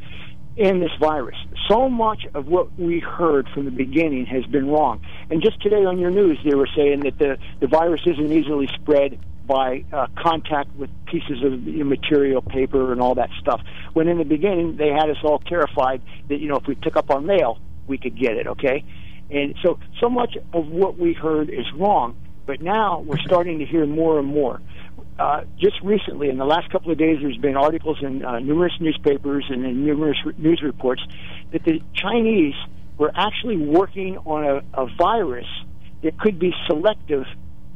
in this virus. So much of what we heard from the beginning has been wrong. And just today on your news, they were saying that the, the virus isn't easily spread by uh, contact with pieces of material, paper, and all that stuff. When in the beginning, they had us all terrified that, you know, if we took up our mail, we could get it, okay? And so, so much of what we heard is wrong, but now we're starting to hear more and more. Uh, just recently, in the last couple of days, there's been articles in uh, numerous newspapers and in numerous re- news reports that the Chinese were actually working on a, a virus that could be selective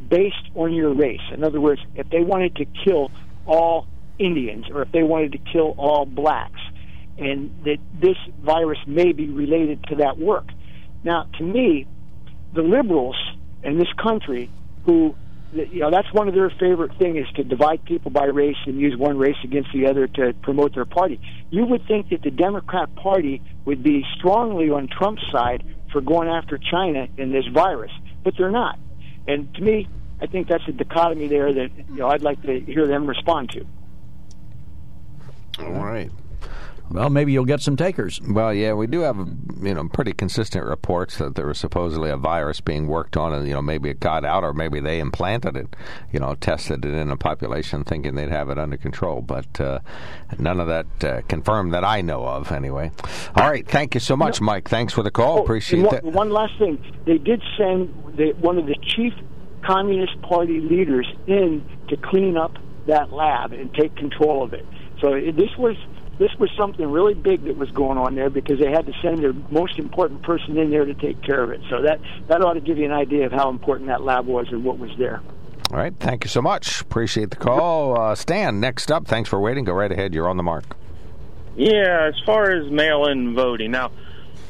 based on your race. In other words, if they wanted to kill all Indians or if they wanted to kill all blacks, and that this virus may be related to that work. Now, to me, the liberals in this country who you know that's one of their favorite thing is to divide people by race and use one race against the other to promote their party. You would think that the Democrat Party would be strongly on Trump's side for going after China in this virus, but they're not. And to me, I think that's a dichotomy there that you know I'd like to hear them respond to. All right. Well, maybe you'll get some takers. Well, yeah, we do have you know pretty consistent reports that there was supposedly a virus being worked on, and you know maybe it got out, or maybe they implanted it, you know, tested it in a population, thinking they'd have it under control. But uh, none of that uh, confirmed that I know of, anyway. All right, thank you so much, Mike. Thanks for the call. Oh, Appreciate one, that. One last thing, they did send the, one of the chief Communist Party leaders in to clean up that lab and take control of it. So this was this was something really big that was going on there because they had to send their most important person in there to take care of it. So that that ought to give you an idea of how important that lab was and what was there. All right, thank you so much. Appreciate the call, uh, Stan. Next up, thanks for waiting. Go right ahead. You're on the mark. Yeah, as far as mail-in voting, now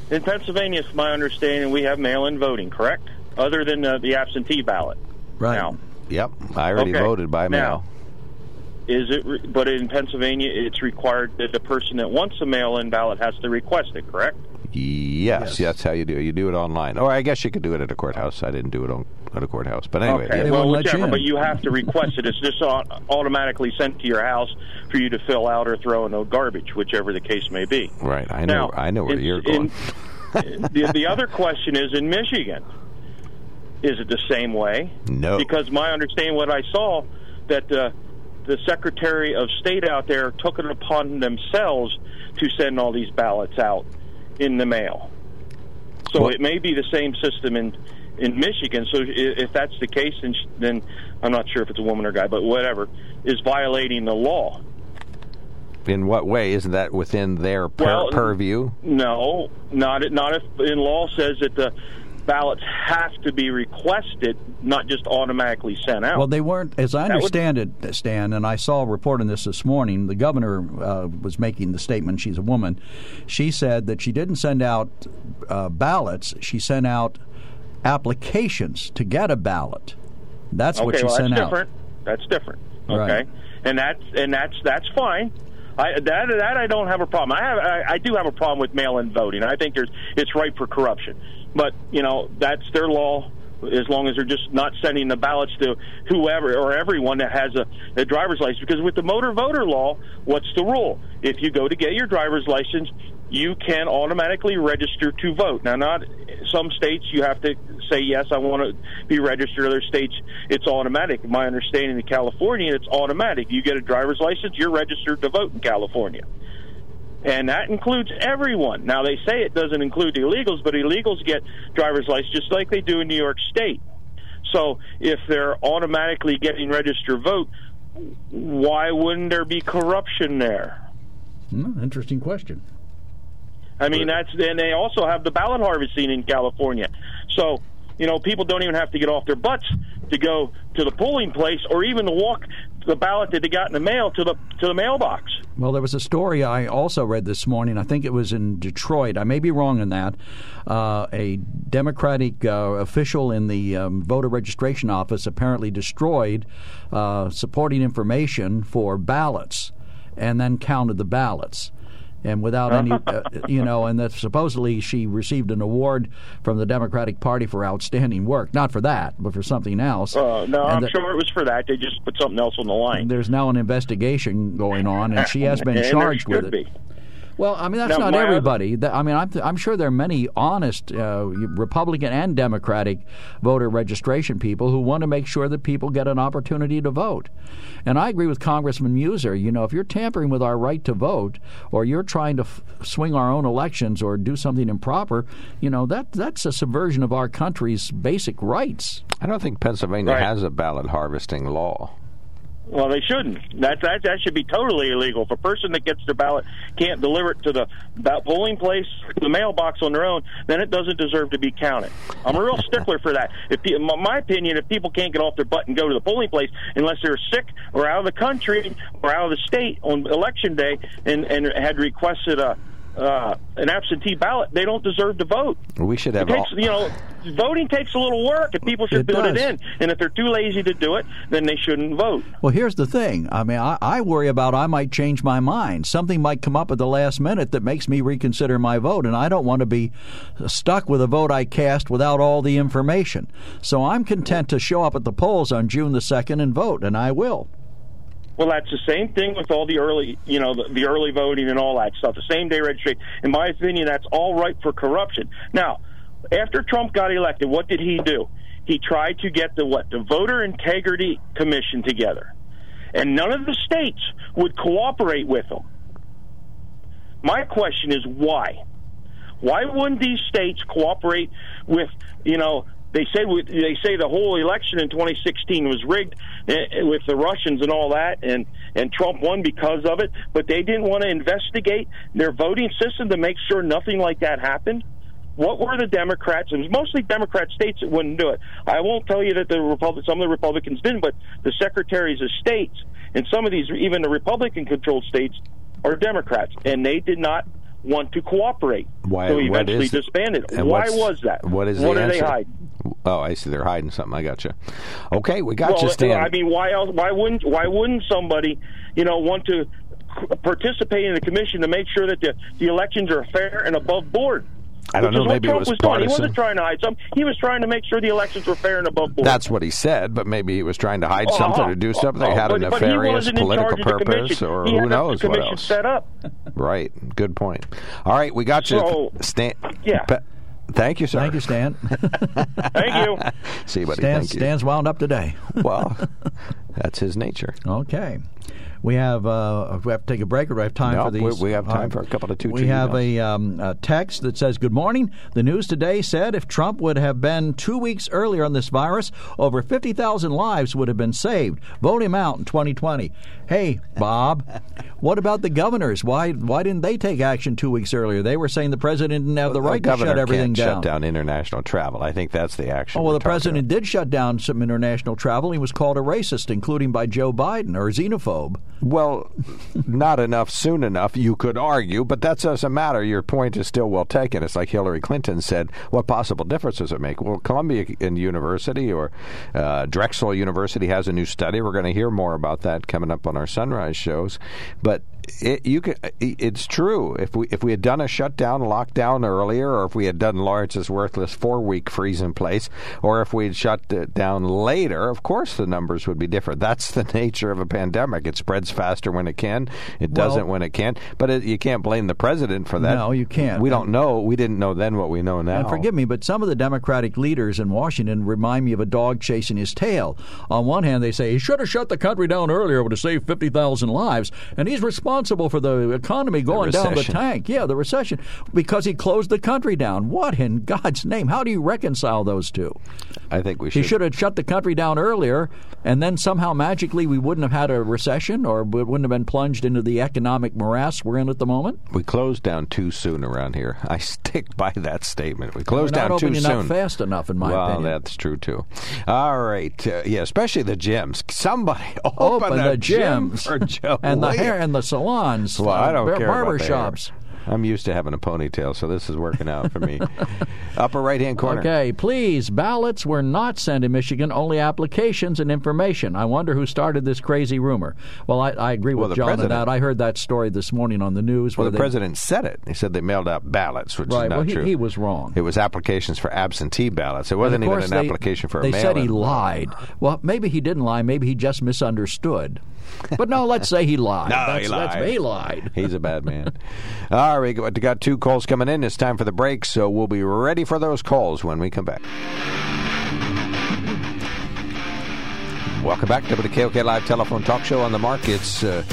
in Pennsylvania, it's my understanding we have mail-in voting, correct? Other than uh, the absentee ballot. Right. Now, Yep, I already Okay. voted by mail. Now, is it? Re- but in Pennsylvania, it's required that the person that wants a mail-in ballot has to request it, correct? Yes, that's how you do it. You do it online. Or I guess you could do it at a courthouse. I didn't do it on, at a courthouse. But anyway, okay. yeah. well, won't let you in. But you have to request it. It's just automatically sent to your house for you to fill out or throw in the garbage, whichever the case may be. right. I know. Now, I know where in- you're going. in- the, the other question is in Michigan. Is it the same way? No. Because my understanding, what I saw, that uh, the Secretary of State out there took it upon themselves to send all these ballots out in the mail. So Well- it may be the same system in in Michigan. So if that's the case, then, sh- then I'm not sure if it's a woman or guy, but whatever is violating the law. In what way isn't that within their pur- Well, purview? No, not not if in law says that the ballots have to be requested, not just automatically sent out. Well, they weren't, as I That would- understand it, Stan, and I saw a report on this this morning. The governor uh, was making the statement. She's a woman. She said that she didn't send out uh, ballots. She sent out applications to get a ballot. That's okay, what she well, sent that's out. different. That's different. Okay, Right. and that's and that's that's fine. I, that that I don't have a problem. I have I, I do have a problem with mail-in voting. I think there's it's ripe for corruption, but you know that's their law. As long as they're just not sending the ballots to whoever or everyone that has a, a driver's license. Because with the motor voter law, what's the rule? If you go to get your driver's license, you can automatically register to vote. Now, not some states you have to say yes, I want to be registered. Other states it's automatic. My understanding in California, it's automatic. You get a driver's license, you're registered to vote in California. And that includes everyone. Now they say it doesn't include illegals, but illegals get driver's license just like they do in New York State. So if they're automatically getting registered vote, why wouldn't there be corruption there? Hmm, interesting question. I mean, that's and they also have the ballot harvesting in California. So, you know, people don't even have to get off their butts to go to the polling place or even to walk the ballot that they got in the mail to the to the mailbox. Well, there was a story I also read this morning. I think it was in Detroit. I may be wrong in that. Uh, a Democratic uh, official in the um, voter registration office apparently destroyed uh, supporting information for ballots and then counted the ballots. And without any, (laughs) uh, you know, and that supposedly she received an award from the Democratic Party for outstanding work. Not for that, but for something else. Uh, no, And I'm that- sure it was for that. They just put something else on the line. There's now an investigation going on, and she has (laughs) been charged with it. be. Well, I mean that's Now, not my other- everybody. I mean, I'm, I'm sure there are many honest uh, Republican and Democratic voter registration people who want to make sure that people get an opportunity to vote. And I agree with Congressman Meuser. You know, if you're tampering with our right to vote, or you're trying to f- swing our own elections, or do something improper, you know that that's a subversion of our country's basic rights. I don't think Pennsylvania Right. has a ballot harvesting law. Well, they shouldn't. That, that that should be totally illegal. If a person that gets their ballot can't deliver it to the polling place, the mailbox on their own, then it doesn't deserve to be counted. I'm a real stickler for that. If my opinion, if people can't get off their butt and go to the polling place unless they're sick or out of the country or out of the state on election day and and had requested a uh, an absentee ballot, they don't deserve to vote. We should It have takes, all, you know, voting takes a little work, and people should It put it in. And if they're too lazy to do it, then they shouldn't vote. Well, here's the thing. I mean, I, I worry about I might change my mind. Something might come up at the last minute that makes me reconsider my vote, and I don't want to be stuck with a vote I cast without all the information. So I'm content to show up at the polls on June the 2nd and vote, and I will. Well, that's the same thing with all the early, you know, the, the early voting and all that stuff. The same day registration. In my opinion, that's all right for corruption. Now, after Trump got elected, what did he do? He tried to get the what? The Voter Integrity Commission together, and none of the states would cooperate with him. My question is why? Why wouldn't these states cooperate with you know? They say they say the whole election in 2016 was rigged eh, with the Russians and all that, and and Trump won because of it. But they didn't want to investigate their voting system to make sure nothing like that happened. What were the Democrats? It was mostly Democrat states that wouldn't do it. I won't tell you that the Republic, some of the Republicans didn't, but the secretaries of states and some of these, even the Republican-controlled states, are Democrats, and they did not want to cooperate. Why- so what eventually is- disbanded. and Why was that? What is what the are they hiding? Oh, I see. They're hiding something. I got you. Okay, we got well, you, Stan. I mean, why else? Why wouldn't? Why wouldn't somebody, you know, want to participate in the commission to make sure that the, the elections are fair and above board? I don't Which know, is what maybe it Trump was was doing. He wasn't trying to hide something. He was trying to make sure the elections were fair and above board. That's what he said, but maybe he was trying to hide Uh-huh. something or do something. They Oh, had a but- but he nefarious wasn't in political charge of the purpose, commission. or He who had knows the what else. set up. Right. Good point. All right, we got you, So- Stan. Yeah. Pe- thank you, sir. Thank you, Stan. (laughs) Thank you. See, buddy. Stan thank you. Stan's wound up today. Well, (laughs) that's his nature. Okay. We have uh, we have to take a break, or do we have time No, for these? we- we have time All for a couple of two- We have a, um, a text that says, "Good morning. The news today said if Trump would have been two weeks earlier on this virus, over fifty thousand lives would have been saved. Vote him out in 2020." Hey, Bob, what about the governors? Why why didn't they take action two weeks earlier? They were saying the president didn't have the The right to shut everything down. shut down international travel. I think that's the action. Oh, well, the president did shut down some international travel. He was called a racist, including by Joe Biden, or xenophobe. Well, not enough soon enough, you could argue, but that doesn't matter. Your point is still well taken. It's like Hillary Clinton said, what possible difference does it make? Well, Columbia University or uh, Drexel University has a new study. We're going to hear more about that coming up on our sunrise shows. But it, you can, it's true. If we if we had done a shutdown, lockdown earlier, or if we had done Lawrence's worthless four week freeze in place, or if we'd shut it down later, of course the numbers would be different. That's the (laughs) nature of a pandemic. It spreads faster when it can. It Well- doesn't when it can't. But it, you can't blame the president for that. No, you can't. We don't know. We didn't know then what we know now. And forgive me, but some of the Democratic leaders in Washington remind me of a dog chasing his tail. On one hand, they say he should have shut the country down earlier, to save 50,000 lives, and he's responsible for the economy going down the tank. Yeah, the recession, because he closed the country down. What in God's name? How do you reconcile those two? I think we should. He should have shut the country down earlier, and then somehow magically we wouldn't have had a recession or we wouldn't have been plunged into the economic morass we're in at the moment. We closed down too soon around here. I stick by that statement. We closed down too soon. fast enough, in my well, opinion. that's true too. All right, uh, yeah, especially the gyms. Somebody (laughs) open, open the gym gyms (laughs) and the hair and the salons, Well, I uh, don't bar- care barber about the hair. shops. I'm used to having a ponytail, so this is working out for me. (laughs) Upper right hand corner. Okay, please. Ballots were not sent in Michigan, only applications and information. I wonder who started this crazy rumor. Well, I, I agree Well, with John on that. I heard that story this morning on the news. Well, where the they- president said it. He said they mailed out ballots, which Right, is not well, he- true. he was wrong. It was applications for absentee ballots. It wasn't even an they- application for a They said mail-in. he lied. Well, maybe he didn't lie. Maybe he just misunderstood. But no, let's say he lied. No, that's, he that's- lied. he lied. He's a bad man. All right, we got- we got two calls coming in. It's time for the break, so we'll be ready for those calls when we come back. Welcome back to the KOK Live Telephone Talk Show on the mark. It's uh,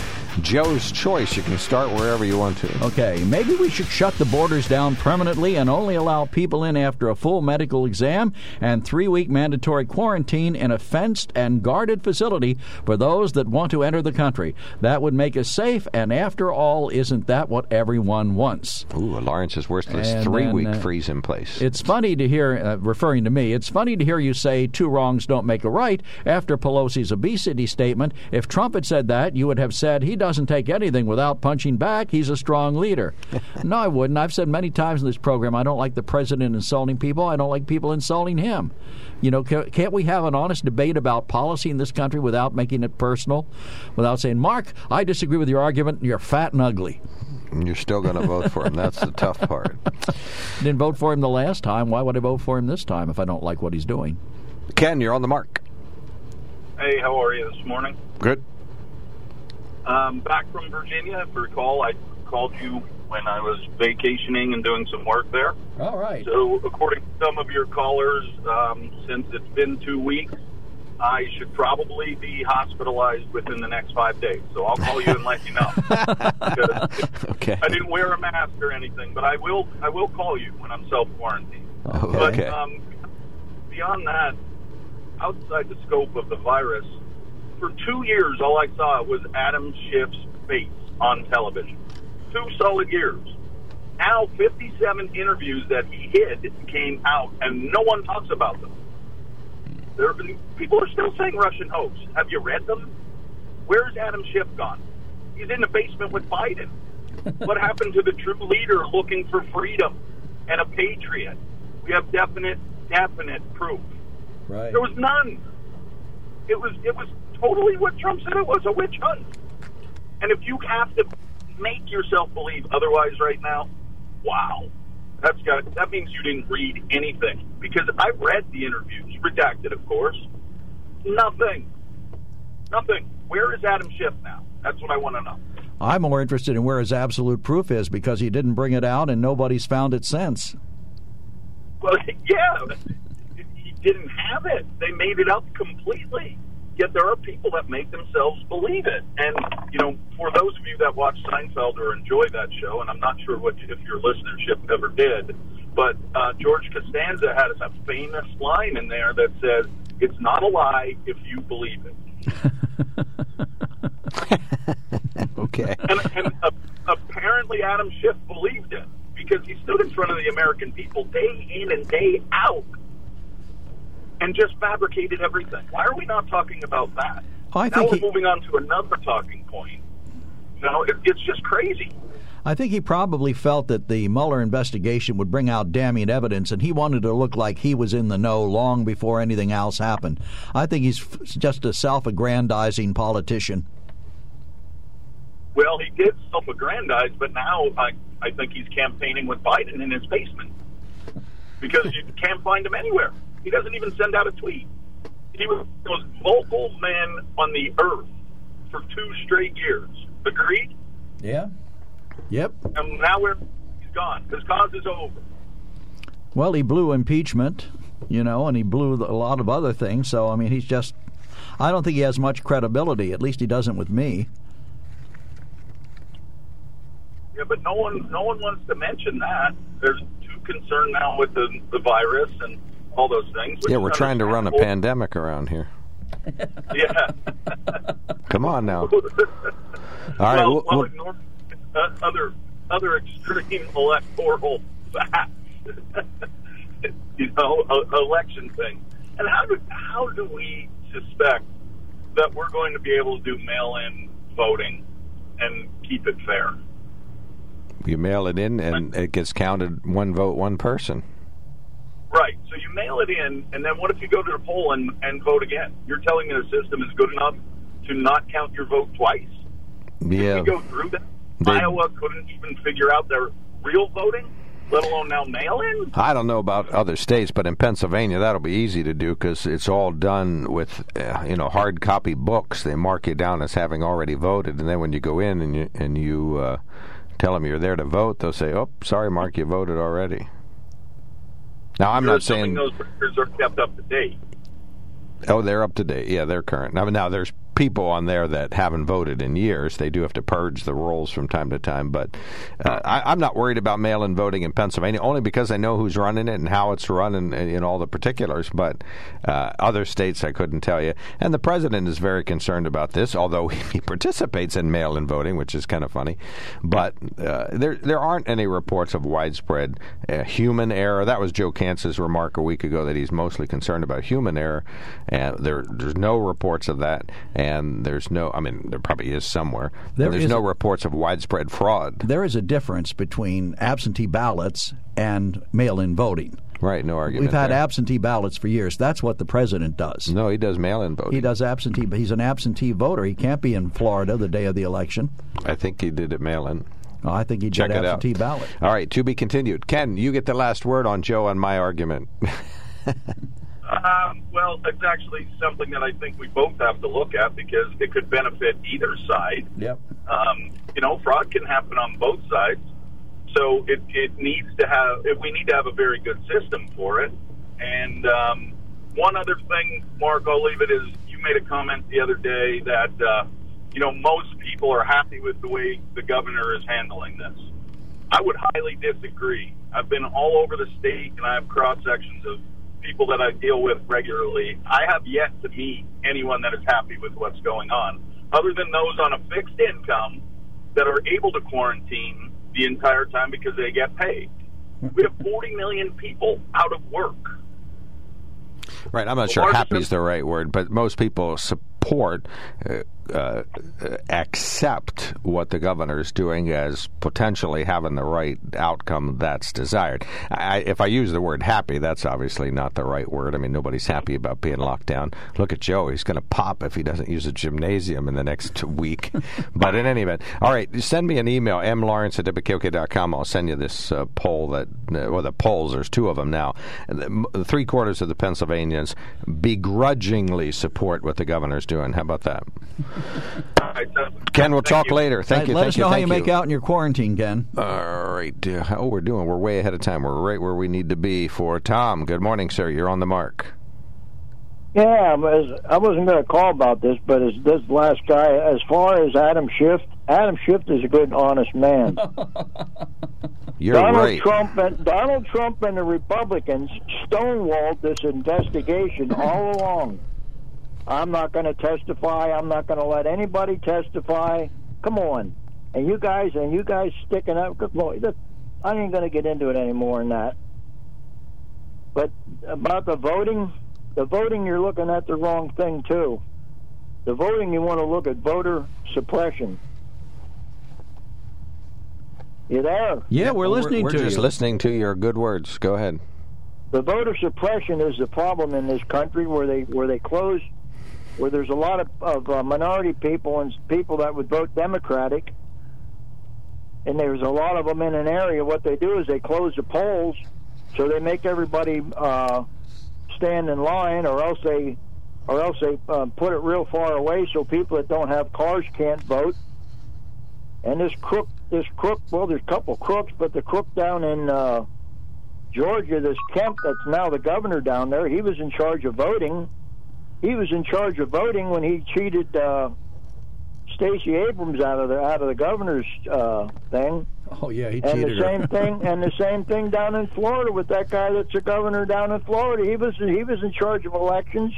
Joe's choice. You can start wherever you want to. Okay, maybe we should shut the borders down permanently and only allow people in after a full medical exam and three week mandatory quarantine in a fenced and guarded facility for those that want to enter the country. That would make us safe, and after all, isn't that what everyone wants? Ooh, Lawrence's worthless And three-week uh, freeze in place. It's funny to hear, uh, referring to me, it's funny to hear you say two wrongs don't make a right after Pelosi's obesity statement. If Trump had said that, you would have said he doesn't take anything without punching back. He's a strong leader. (laughs) no, I wouldn't. I've said many times in this program I don't like the president insulting people. I don't like people insulting him. You know, can't we have an honest debate about policy in this country without making it personal? Without saying, Mark, I disagree with your argument. You're fat and ugly. And You're still going to vote for him. That's the tough part. (laughs) Didn't vote for him the last time. Why would I vote for him this time if I don't like what he's doing? Ken, you're on the mark. Hey, how are you this morning? Good. Um, back from Virginia. If you recall, I called you when I was vacationing and doing some work there. All right. So, according to some of your callers, um, since it's been two weeks, I should probably be hospitalized within the next five days. So I'll call you and let you know. (laughs) Okay. I didn't wear a mask or anything, but I will. I will call you when I'm self quarantined. But Okay. um, beyond that, outside the scope of the virus, for two years, all I saw was Adam Schiff's face on television. Two solid years. Now, 57 interviews that he hid came out, and no one talks about them. There, people are still saying Russian hoax. Have you read them? Where's Adam Schiff gone? He's in the basement with Biden. (laughs) what happened to the true leader looking for freedom and a patriot? We have definite, definite proof. Right. There was none. It was it was totally what Trump said it was a witch hunt. And if you have to make yourself believe otherwise right now, wow. That's got that means you didn't read anything. Because I read the interviews, redacted of course. Nothing. Nothing. Where is Adam Schiff now? That's what I want to know. I'm more interested in where his absolute proof is because he didn't bring it out and nobody's found it since. Well, (laughs) yeah, he didn't have it. They made it up completely. Yet there are people that make themselves believe it. And you know, for those of you that watch Seinfeld or enjoy that show, and I'm not sure what if your listenership ever did, but uh, George Costanza had a famous line in there that says, "It's not a lie if you believe it." (laughs) Okay. and, and uh, apparently Adam Schiff believed it because he stood in front of the American people day in and day out and just fabricated everything. Why are we not talking about that? I now think we're he- moving on to another talking point. You know, it, it's just crazy. I think he probably felt that the Mueller investigation would bring out damning evidence, and he wanted to look like he was in the know long before anything else happened. I think he's f- just a self aggrandizing politician. Well, he did self-aggrandize, but now I, I think he's campaigning with Biden in his basement because you can't find him anywhere. He doesn't even send out a tweet. He was the most vocal man on the earth for two straight years. Agreed? Yeah. Yep. And now we're he's gone. His cause is over. Well, he blew impeachment, you know, and he blew a lot of other things. So, I mean, he's just. I don't think he has much credibility. At least he doesn't with me. Yeah, but no one no one wants to mention that. There's too concerned now with the the virus and all those things. Yeah, we're trying to run a pandemic around here. (laughs) Yeah. (laughs) Come on now. (laughs) All right. well, we'll- well, we'll- uh, other other extreme electoral facts. you know, uh, election thing. And how do how do we suspect that we're going to be able to do mail-in voting and keep it fair? You mail it in, and it gets counted one vote, one person. Right. So you mail it in, and then what if you go to the poll and, and vote again? You're telling me the system is good enough to not count your vote twice? Yeah. We go through that? They- Iowa couldn't even figure out their real voting, let alone now mail in? I don't know about other states, but in Pennsylvania that'll be easy to do because it's all done with uh, you know hard copy books. They mark you down as having already voted, and then when you go in and you and you uh, tell them you're there to vote, they'll say, "Oh, sorry, Mark, you voted already." Now I'm You're not saying those records are kept up to date. Oh, they're up to date. Yeah, they're current. Now, now there's people on there that haven't voted in years. They do have to purge the rolls from time to time. But uh, I, I'm not worried about mail-in voting in Pennsylvania, only because I know who's running it and how it's run and, all the particulars. But uh, other states, I couldn't tell you. And the president is very concerned about this, although (laughs) he participates in mail-in voting, which is kind of funny. But uh, there there aren't any reports of widespread uh, human error. That was Joe Kantz's remark a week ago that he's mostly concerned about human error, and there there's no reports of that. And there's no, I mean, there probably is somewhere. There there's is- no reports of widespread fraud. There is a difference between absentee ballots and mail-in voting. Right, no argument. We've had there. absentee ballots for years. That's what the president does. No, he does mail-in voting. He does absentee, but he's an absentee voter. He can't be in Florida the day of the election. I think he did it mail-in. No, I think he Check did it out. absentee ballot. All right, to be continued. Ken, you get the last word on Joe and my argument. (laughs) Um, well, it's actually something that I think we both have to look at because it could benefit either side. Yep. Um, you know, fraud can happen on both sides, so it, it needs to have. It, we need to have a very good system for it. And um, one other thing, Mark, I'll leave it is you made a comment the other day that uh, you know most people are happy with the way the governor is handling this. I would highly disagree. I've been all over the state, and I have cross sections of people that I deal with regularly. I have yet to meet anyone that is happy with what's going on, other than those on a fixed income that are able to quarantine the entire time because they get paid. We have 40 million people out of work. Right, I'm not The sure happy is the right word, but most people support, uh, uh, accept what the governor is doing as potentially having the right outcome that's desired. I, if I use the word happy, that's obviously not the right word. I mean, nobody's happy about being locked down. Look at Joe; he's going to pop if he doesn't use a gymnasium in the next (laughs) week. but in any event, all right, send me an email, mlawrence at wkok.com. I'll send you this uh, poll that, uh, well, the polls, there's two of them now. Three quarters of the Pennsylvanians begrudgingly support what the governor's doing. How about that? Ken, we'll talk later. Thank Right, you. Let thank us you, know how thank you make out in your quarantine, Ken. All right. Uh, how we're doing? We're way ahead of time. We're right where we need to be for Tom. Good morning, sir. You're on the mark. Yeah, I was- I wasn't going to call about this, but as this last guy, as far as Adam Schiff, Adam Schiff is a good, honest man. (laughs) You're Donald right. Trump and Donald Trump and the Republicans stonewalled this investigation all along. I'm not going to testify. I'm not going to let anybody testify. Come on, and you guys and you guys sticking up. Good Lord, I ain't going to get into it any more than that. But about the voting, the voting, you're looking at the wrong thing too. The voting, you want to look at voter suppression. You there? Yeah, we're listening we're to just you. listening to your good words. Go ahead. the voter suppression is the problem in this country where they where they close where there's a lot of, of uh, minority people and people that would vote democratic and there's a lot of them in an area what they do is they close the polls so they make everybody uh, stand in line or else they or else they uh, put it real far away so people that don't have cars can't vote and this crook this crook well there's a couple crooks but the crook down in uh, Georgia, this Kemp that's now the governor down there, he was in charge of voting. He was in charge of voting when he cheated uh, Stacey Abrams out of the out of the governor's uh, thing. Oh yeah, he cheated. and the same thing, (laughs) and the same thing down in Florida with that guy that's a governor down in Florida. He was he was in charge of elections,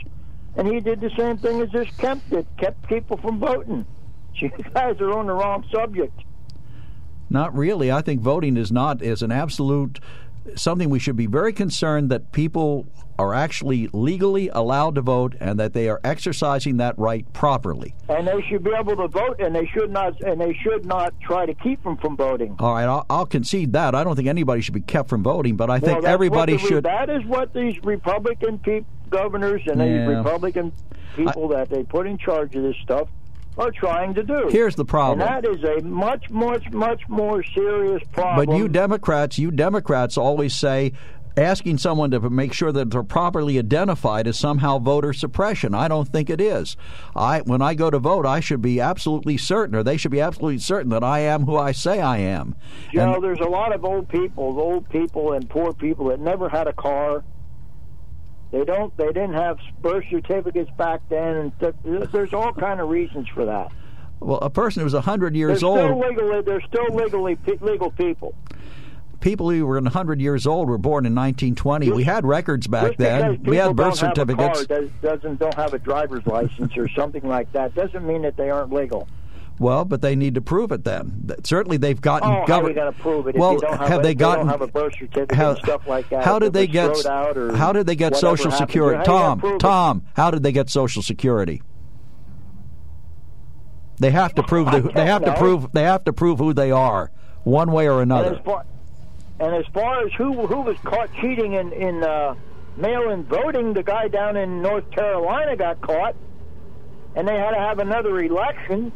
and he did the same thing as this Kemp did, kept people from voting. (laughs) You guys are on the wrong subject. Not really. I think voting is not is an absolute something we should be very concerned that people are actually legally allowed to vote and that they are exercising that right properly. And they should be able to vote, and they should not, and they should not try to keep them from voting. All right, I'll, I'll concede that. I don't think anybody should be kept from voting, but I think everybody the- should. That is what these Republican governors and Yeah. these Republican people that they put in charge of this stuff are trying to do. Here's the problem. And that is a much, much, much more serious problem. But you Democrats, you Democrats always say asking someone to make sure that they're properly identified is somehow voter suppression. I don't think it is. I when I go to vote, I should be absolutely certain or they should be absolutely certain that I am who I say I am. You And- know, there's a lot of old people, old people and poor people that never had a car. They don't. They didn't have birth certificates back then, and th- there's all kind of reasons for that. well, a person who's 100 years They're old still legally. They're still legally legal people. people who were 100 years old were born in 1920. we had records back then. We had birth don't have a certificates. car does, doesn't don't have a driver's license or something like that doesn't mean that they aren't legal. Well, but they need to prove it then. Certainly, they've gotten. Oh, how gover- are you going to prove it? Well, have, have they gotten? Don't have a birth certificate how, and stuff like that. how did they get? thrown out or How did they get Social Security? Tom? Tom, how did they get Social Security? They have to prove. The, they have to prove. They have to prove who they are, one way or And another. as far, and as far as who who was caught cheating in in uh, mail-in voting, the guy down in North Carolina got caught, and they had to have another election,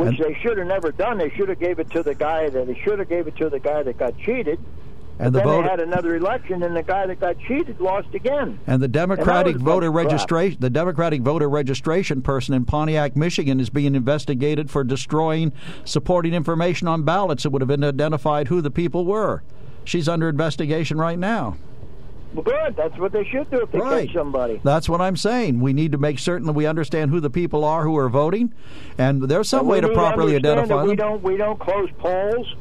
which they should have never done. They should have gave it to the guy that they should have gave it to the guy that got cheated. And the then they had another election, and the guy that got cheated lost again. And the Democratic was voter registration, the Democratic voter registration person in Pontiac, Michigan, is being investigated for destroying supporting information on ballots that would have been identified who the people were. She's under investigation right now. Well, good. That's what they should do if they Right. catch somebody. That's what I'm saying. We need to make certain that we understand who the people are who are voting, and there's some way to properly identify that We don't we don't close polls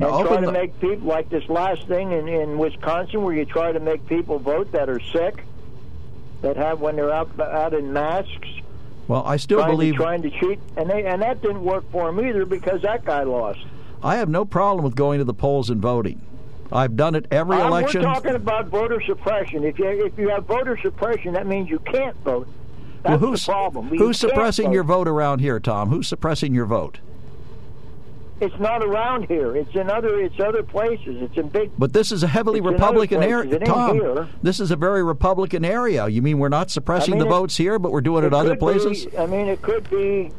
and try to the- make people like this last thing in, in Wisconsin, where you try to make people vote that are sick, that have when they're out out in masks, Well, I still trying believe to, trying to cheat, and they and that didn't work for him either because that guy lost. I have no problem with going to the polls and voting. I've done it every Um, election. We're talking about voter suppression. If you if you have voter suppression, that means you can't vote. That's well, who's the problem. You who's suppressing vote. your vote around here, Tom? Who's suppressing your vote? It's not around here. It's in other. It's other places. It's in big. But this is a heavily It's in other Republican area, Tom. here. This is a very Republican area. You mean we're not suppressing I mean, the it- votes here, but we're doing it, other places? Be, I mean, it could be,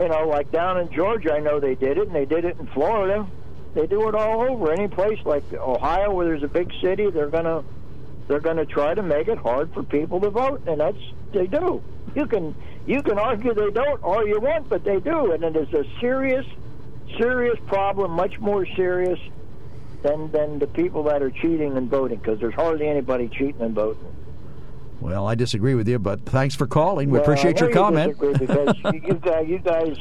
you know, like down in Georgia. I know they did it, and they did it in Florida. They do it all over. Any place like Ohio, where there's a big city, they're gonna they're gonna try to make it hard for people to vote, and that's they do. You can you can argue they don't all you want, but they do, and it is a serious serious problem, much more serious than than the people that are cheating and voting, because there's hardly anybody cheating and voting. Well, I disagree with you, but thanks for calling. We Well, appreciate your you comment. disagree because (laughs) you, you guys, you guys,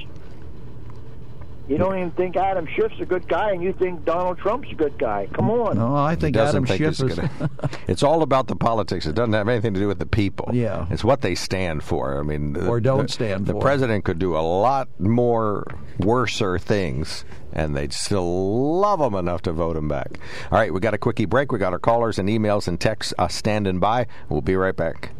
you don't even think Adam Schiff's a good guy, and you think Donald Trump's a good guy. Come on. No, I think Adam think Schiff he's is. gonna- (laughs) it's all about the politics. It doesn't have anything to do with the people. Yeah. It's what they stand for. I mean, the- Or don't the- stand The for. president could do a lot more worser things, and they'd still love him enough to vote him back. All right, we got a quickie break. We got our callers and emails and texts uh, standing by. We'll be right back.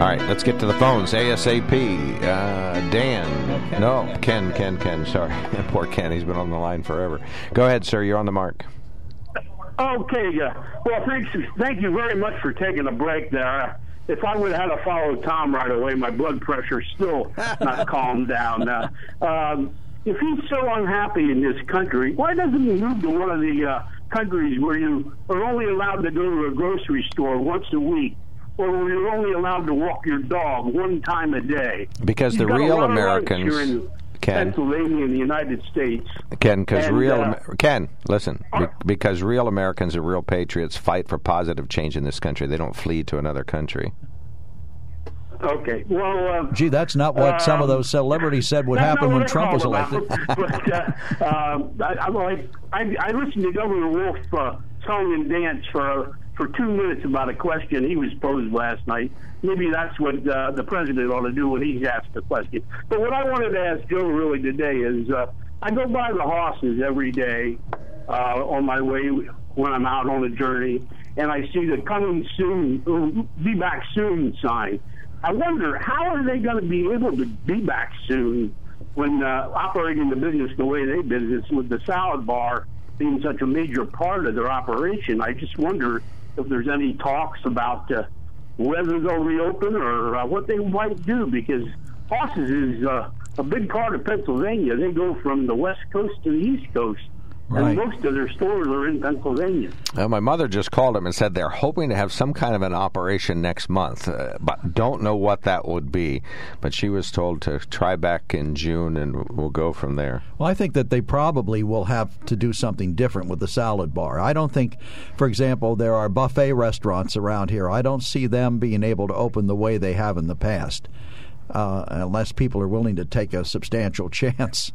All right, let's get to the phones ASAP. Uh, Dan. Ken. No, Ken, Ken, Ken. Sorry. (laughs) Poor Ken. He's been on the line forever. Go ahead, sir. You're on the mark. Okay. Uh, well, thanks. Thank you very much for taking a break there. Uh, if I would have had to follow Tom right away, my blood pressure's still (laughs) not calmed down. Uh, um, if he's so unhappy in this country, why doesn't he move to one of the uh, countries where you are only allowed to go to a grocery store once a week? Or where you're only allowed to walk your dog one time a day. Because He's the real lot of rights Americans here in. Pennsylvania and the United States. Ken, because real uh, Ken, listen, be- because real Americans and real patriots fight for positive change in this country. They don't flee to another country. Okay. Well, uh, Gee, that's not what some of those celebrities said would happen when Trump was elected. about. (laughs) but uh, um, I, I, I, I listened to Governor Wolf uh, song and dance for for two minutes about a question he was posed last night. Maybe that's what uh, the president ought to do when he's asked a question. But what I wanted to ask Joe really today is, uh, I go by the Hoss's every day uh, on my way when I'm out on a journey, and I see the coming soon, be back soon sign. I wonder how are they going to be able to be back soon when uh, operating the business the way they business with the salad bar being such a major part of their operation. I just wonder if there's any talks about uh, whether they'll reopen or uh, what they might do because Hoss's is uh, a big part of Pennsylvania. They go from the west coast to the east coast. Right. And most of their stores are in Pennsylvania. Uh, my mother just called him and said they're hoping to have some kind of an operation next month, uh, but don't know what that would be. But she was told to try back in June, and we'll go from there. Well, I think that they probably will have to do something different with the salad bar. I don't think, for example, there are buffet restaurants around here. I don't see them being able to open the way they have in the past, uh, unless people are willing to take a substantial (laughs) chance.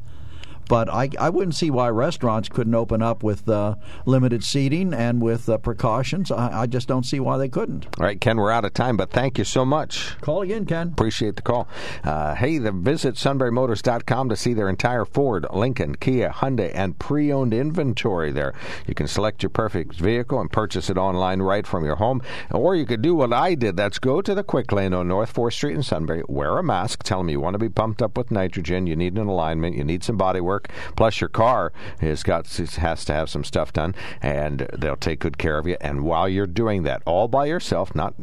But I, I wouldn't see why restaurants couldn't open up with uh, limited seating and with uh, precautions. I, I just don't see why they couldn't. All right, Ken, we're out of time, but thank you so much. Call again, Ken. Appreciate the call. Uh, hey, the, visit sunburymotors.com to see their entire Ford, Lincoln, Kia, Hyundai, and pre owned inventory there. You can select your perfect vehicle and purchase it online right from your home. Or you could do what I did that's go to the quick lane on North 4th Street in Sunbury, wear a mask, tell them you want to be pumped up with nitrogen, you need an alignment, you need some body work. Plus, your car has got has to have some stuff done, and they'll take good care of you. And while you're doing that, all by yourself, not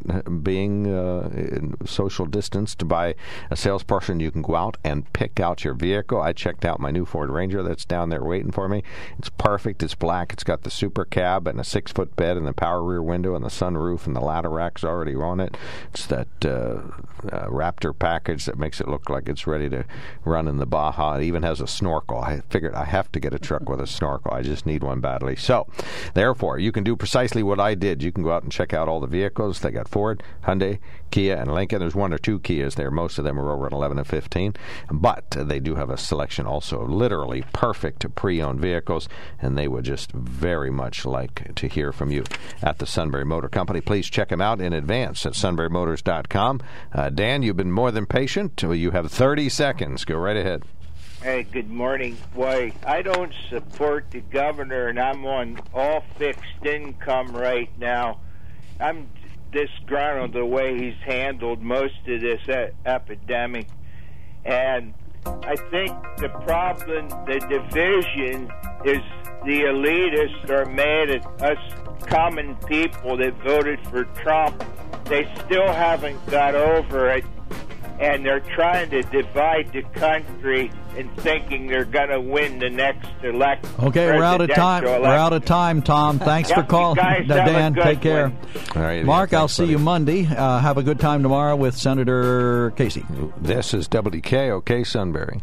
being uh, social distanced by a salesperson, you can go out and pick out your vehicle. I checked out my new Ford Ranger that's down there waiting for me. It's perfect. It's black. It's got the super cab and a six foot bed and the power rear window and the sunroof and the ladder rack's already on it. It's that uh, uh, Raptor package that makes it look like it's ready to run in the Baja. It even has a snorkel. I figured I have to get a truck with a snorkel. I just need one badly. So, therefore, you can do precisely what I did. You can go out and check out all the vehicles. They got Ford, Hyundai, Kia, and Lincoln. There's one or two Kias there. Most of them are over at 11 and 15. But they do have a selection also of literally perfect pre-owned vehicles, and they would just very much like to hear from you at the Sunbury Motor Company. Please check them out in advance at sunburymotors.com. Uh, Dan, you've been more than patient. You have 30 seconds. Go right ahead. Hey, good morning. Why, I don't support the governor, and I'm on all fixed income right now. I'm disgruntled the way he's handled most of this e- epidemic. And I think the problem, the division, is the elitists are mad at us common people that voted for Trump. They still haven't got over it and they're trying to divide the country and thinking they're going to win the next election. Okay, we're out of time. presidential We're out of time, Tom. Thanks Yep, for calling, guys (laughs) Dan. Take care. one. All right, Mark, yeah, I'll thanks, see you Monday. Uh, have a good time tomorrow with Senator Casey. This is WKOK Sunbury.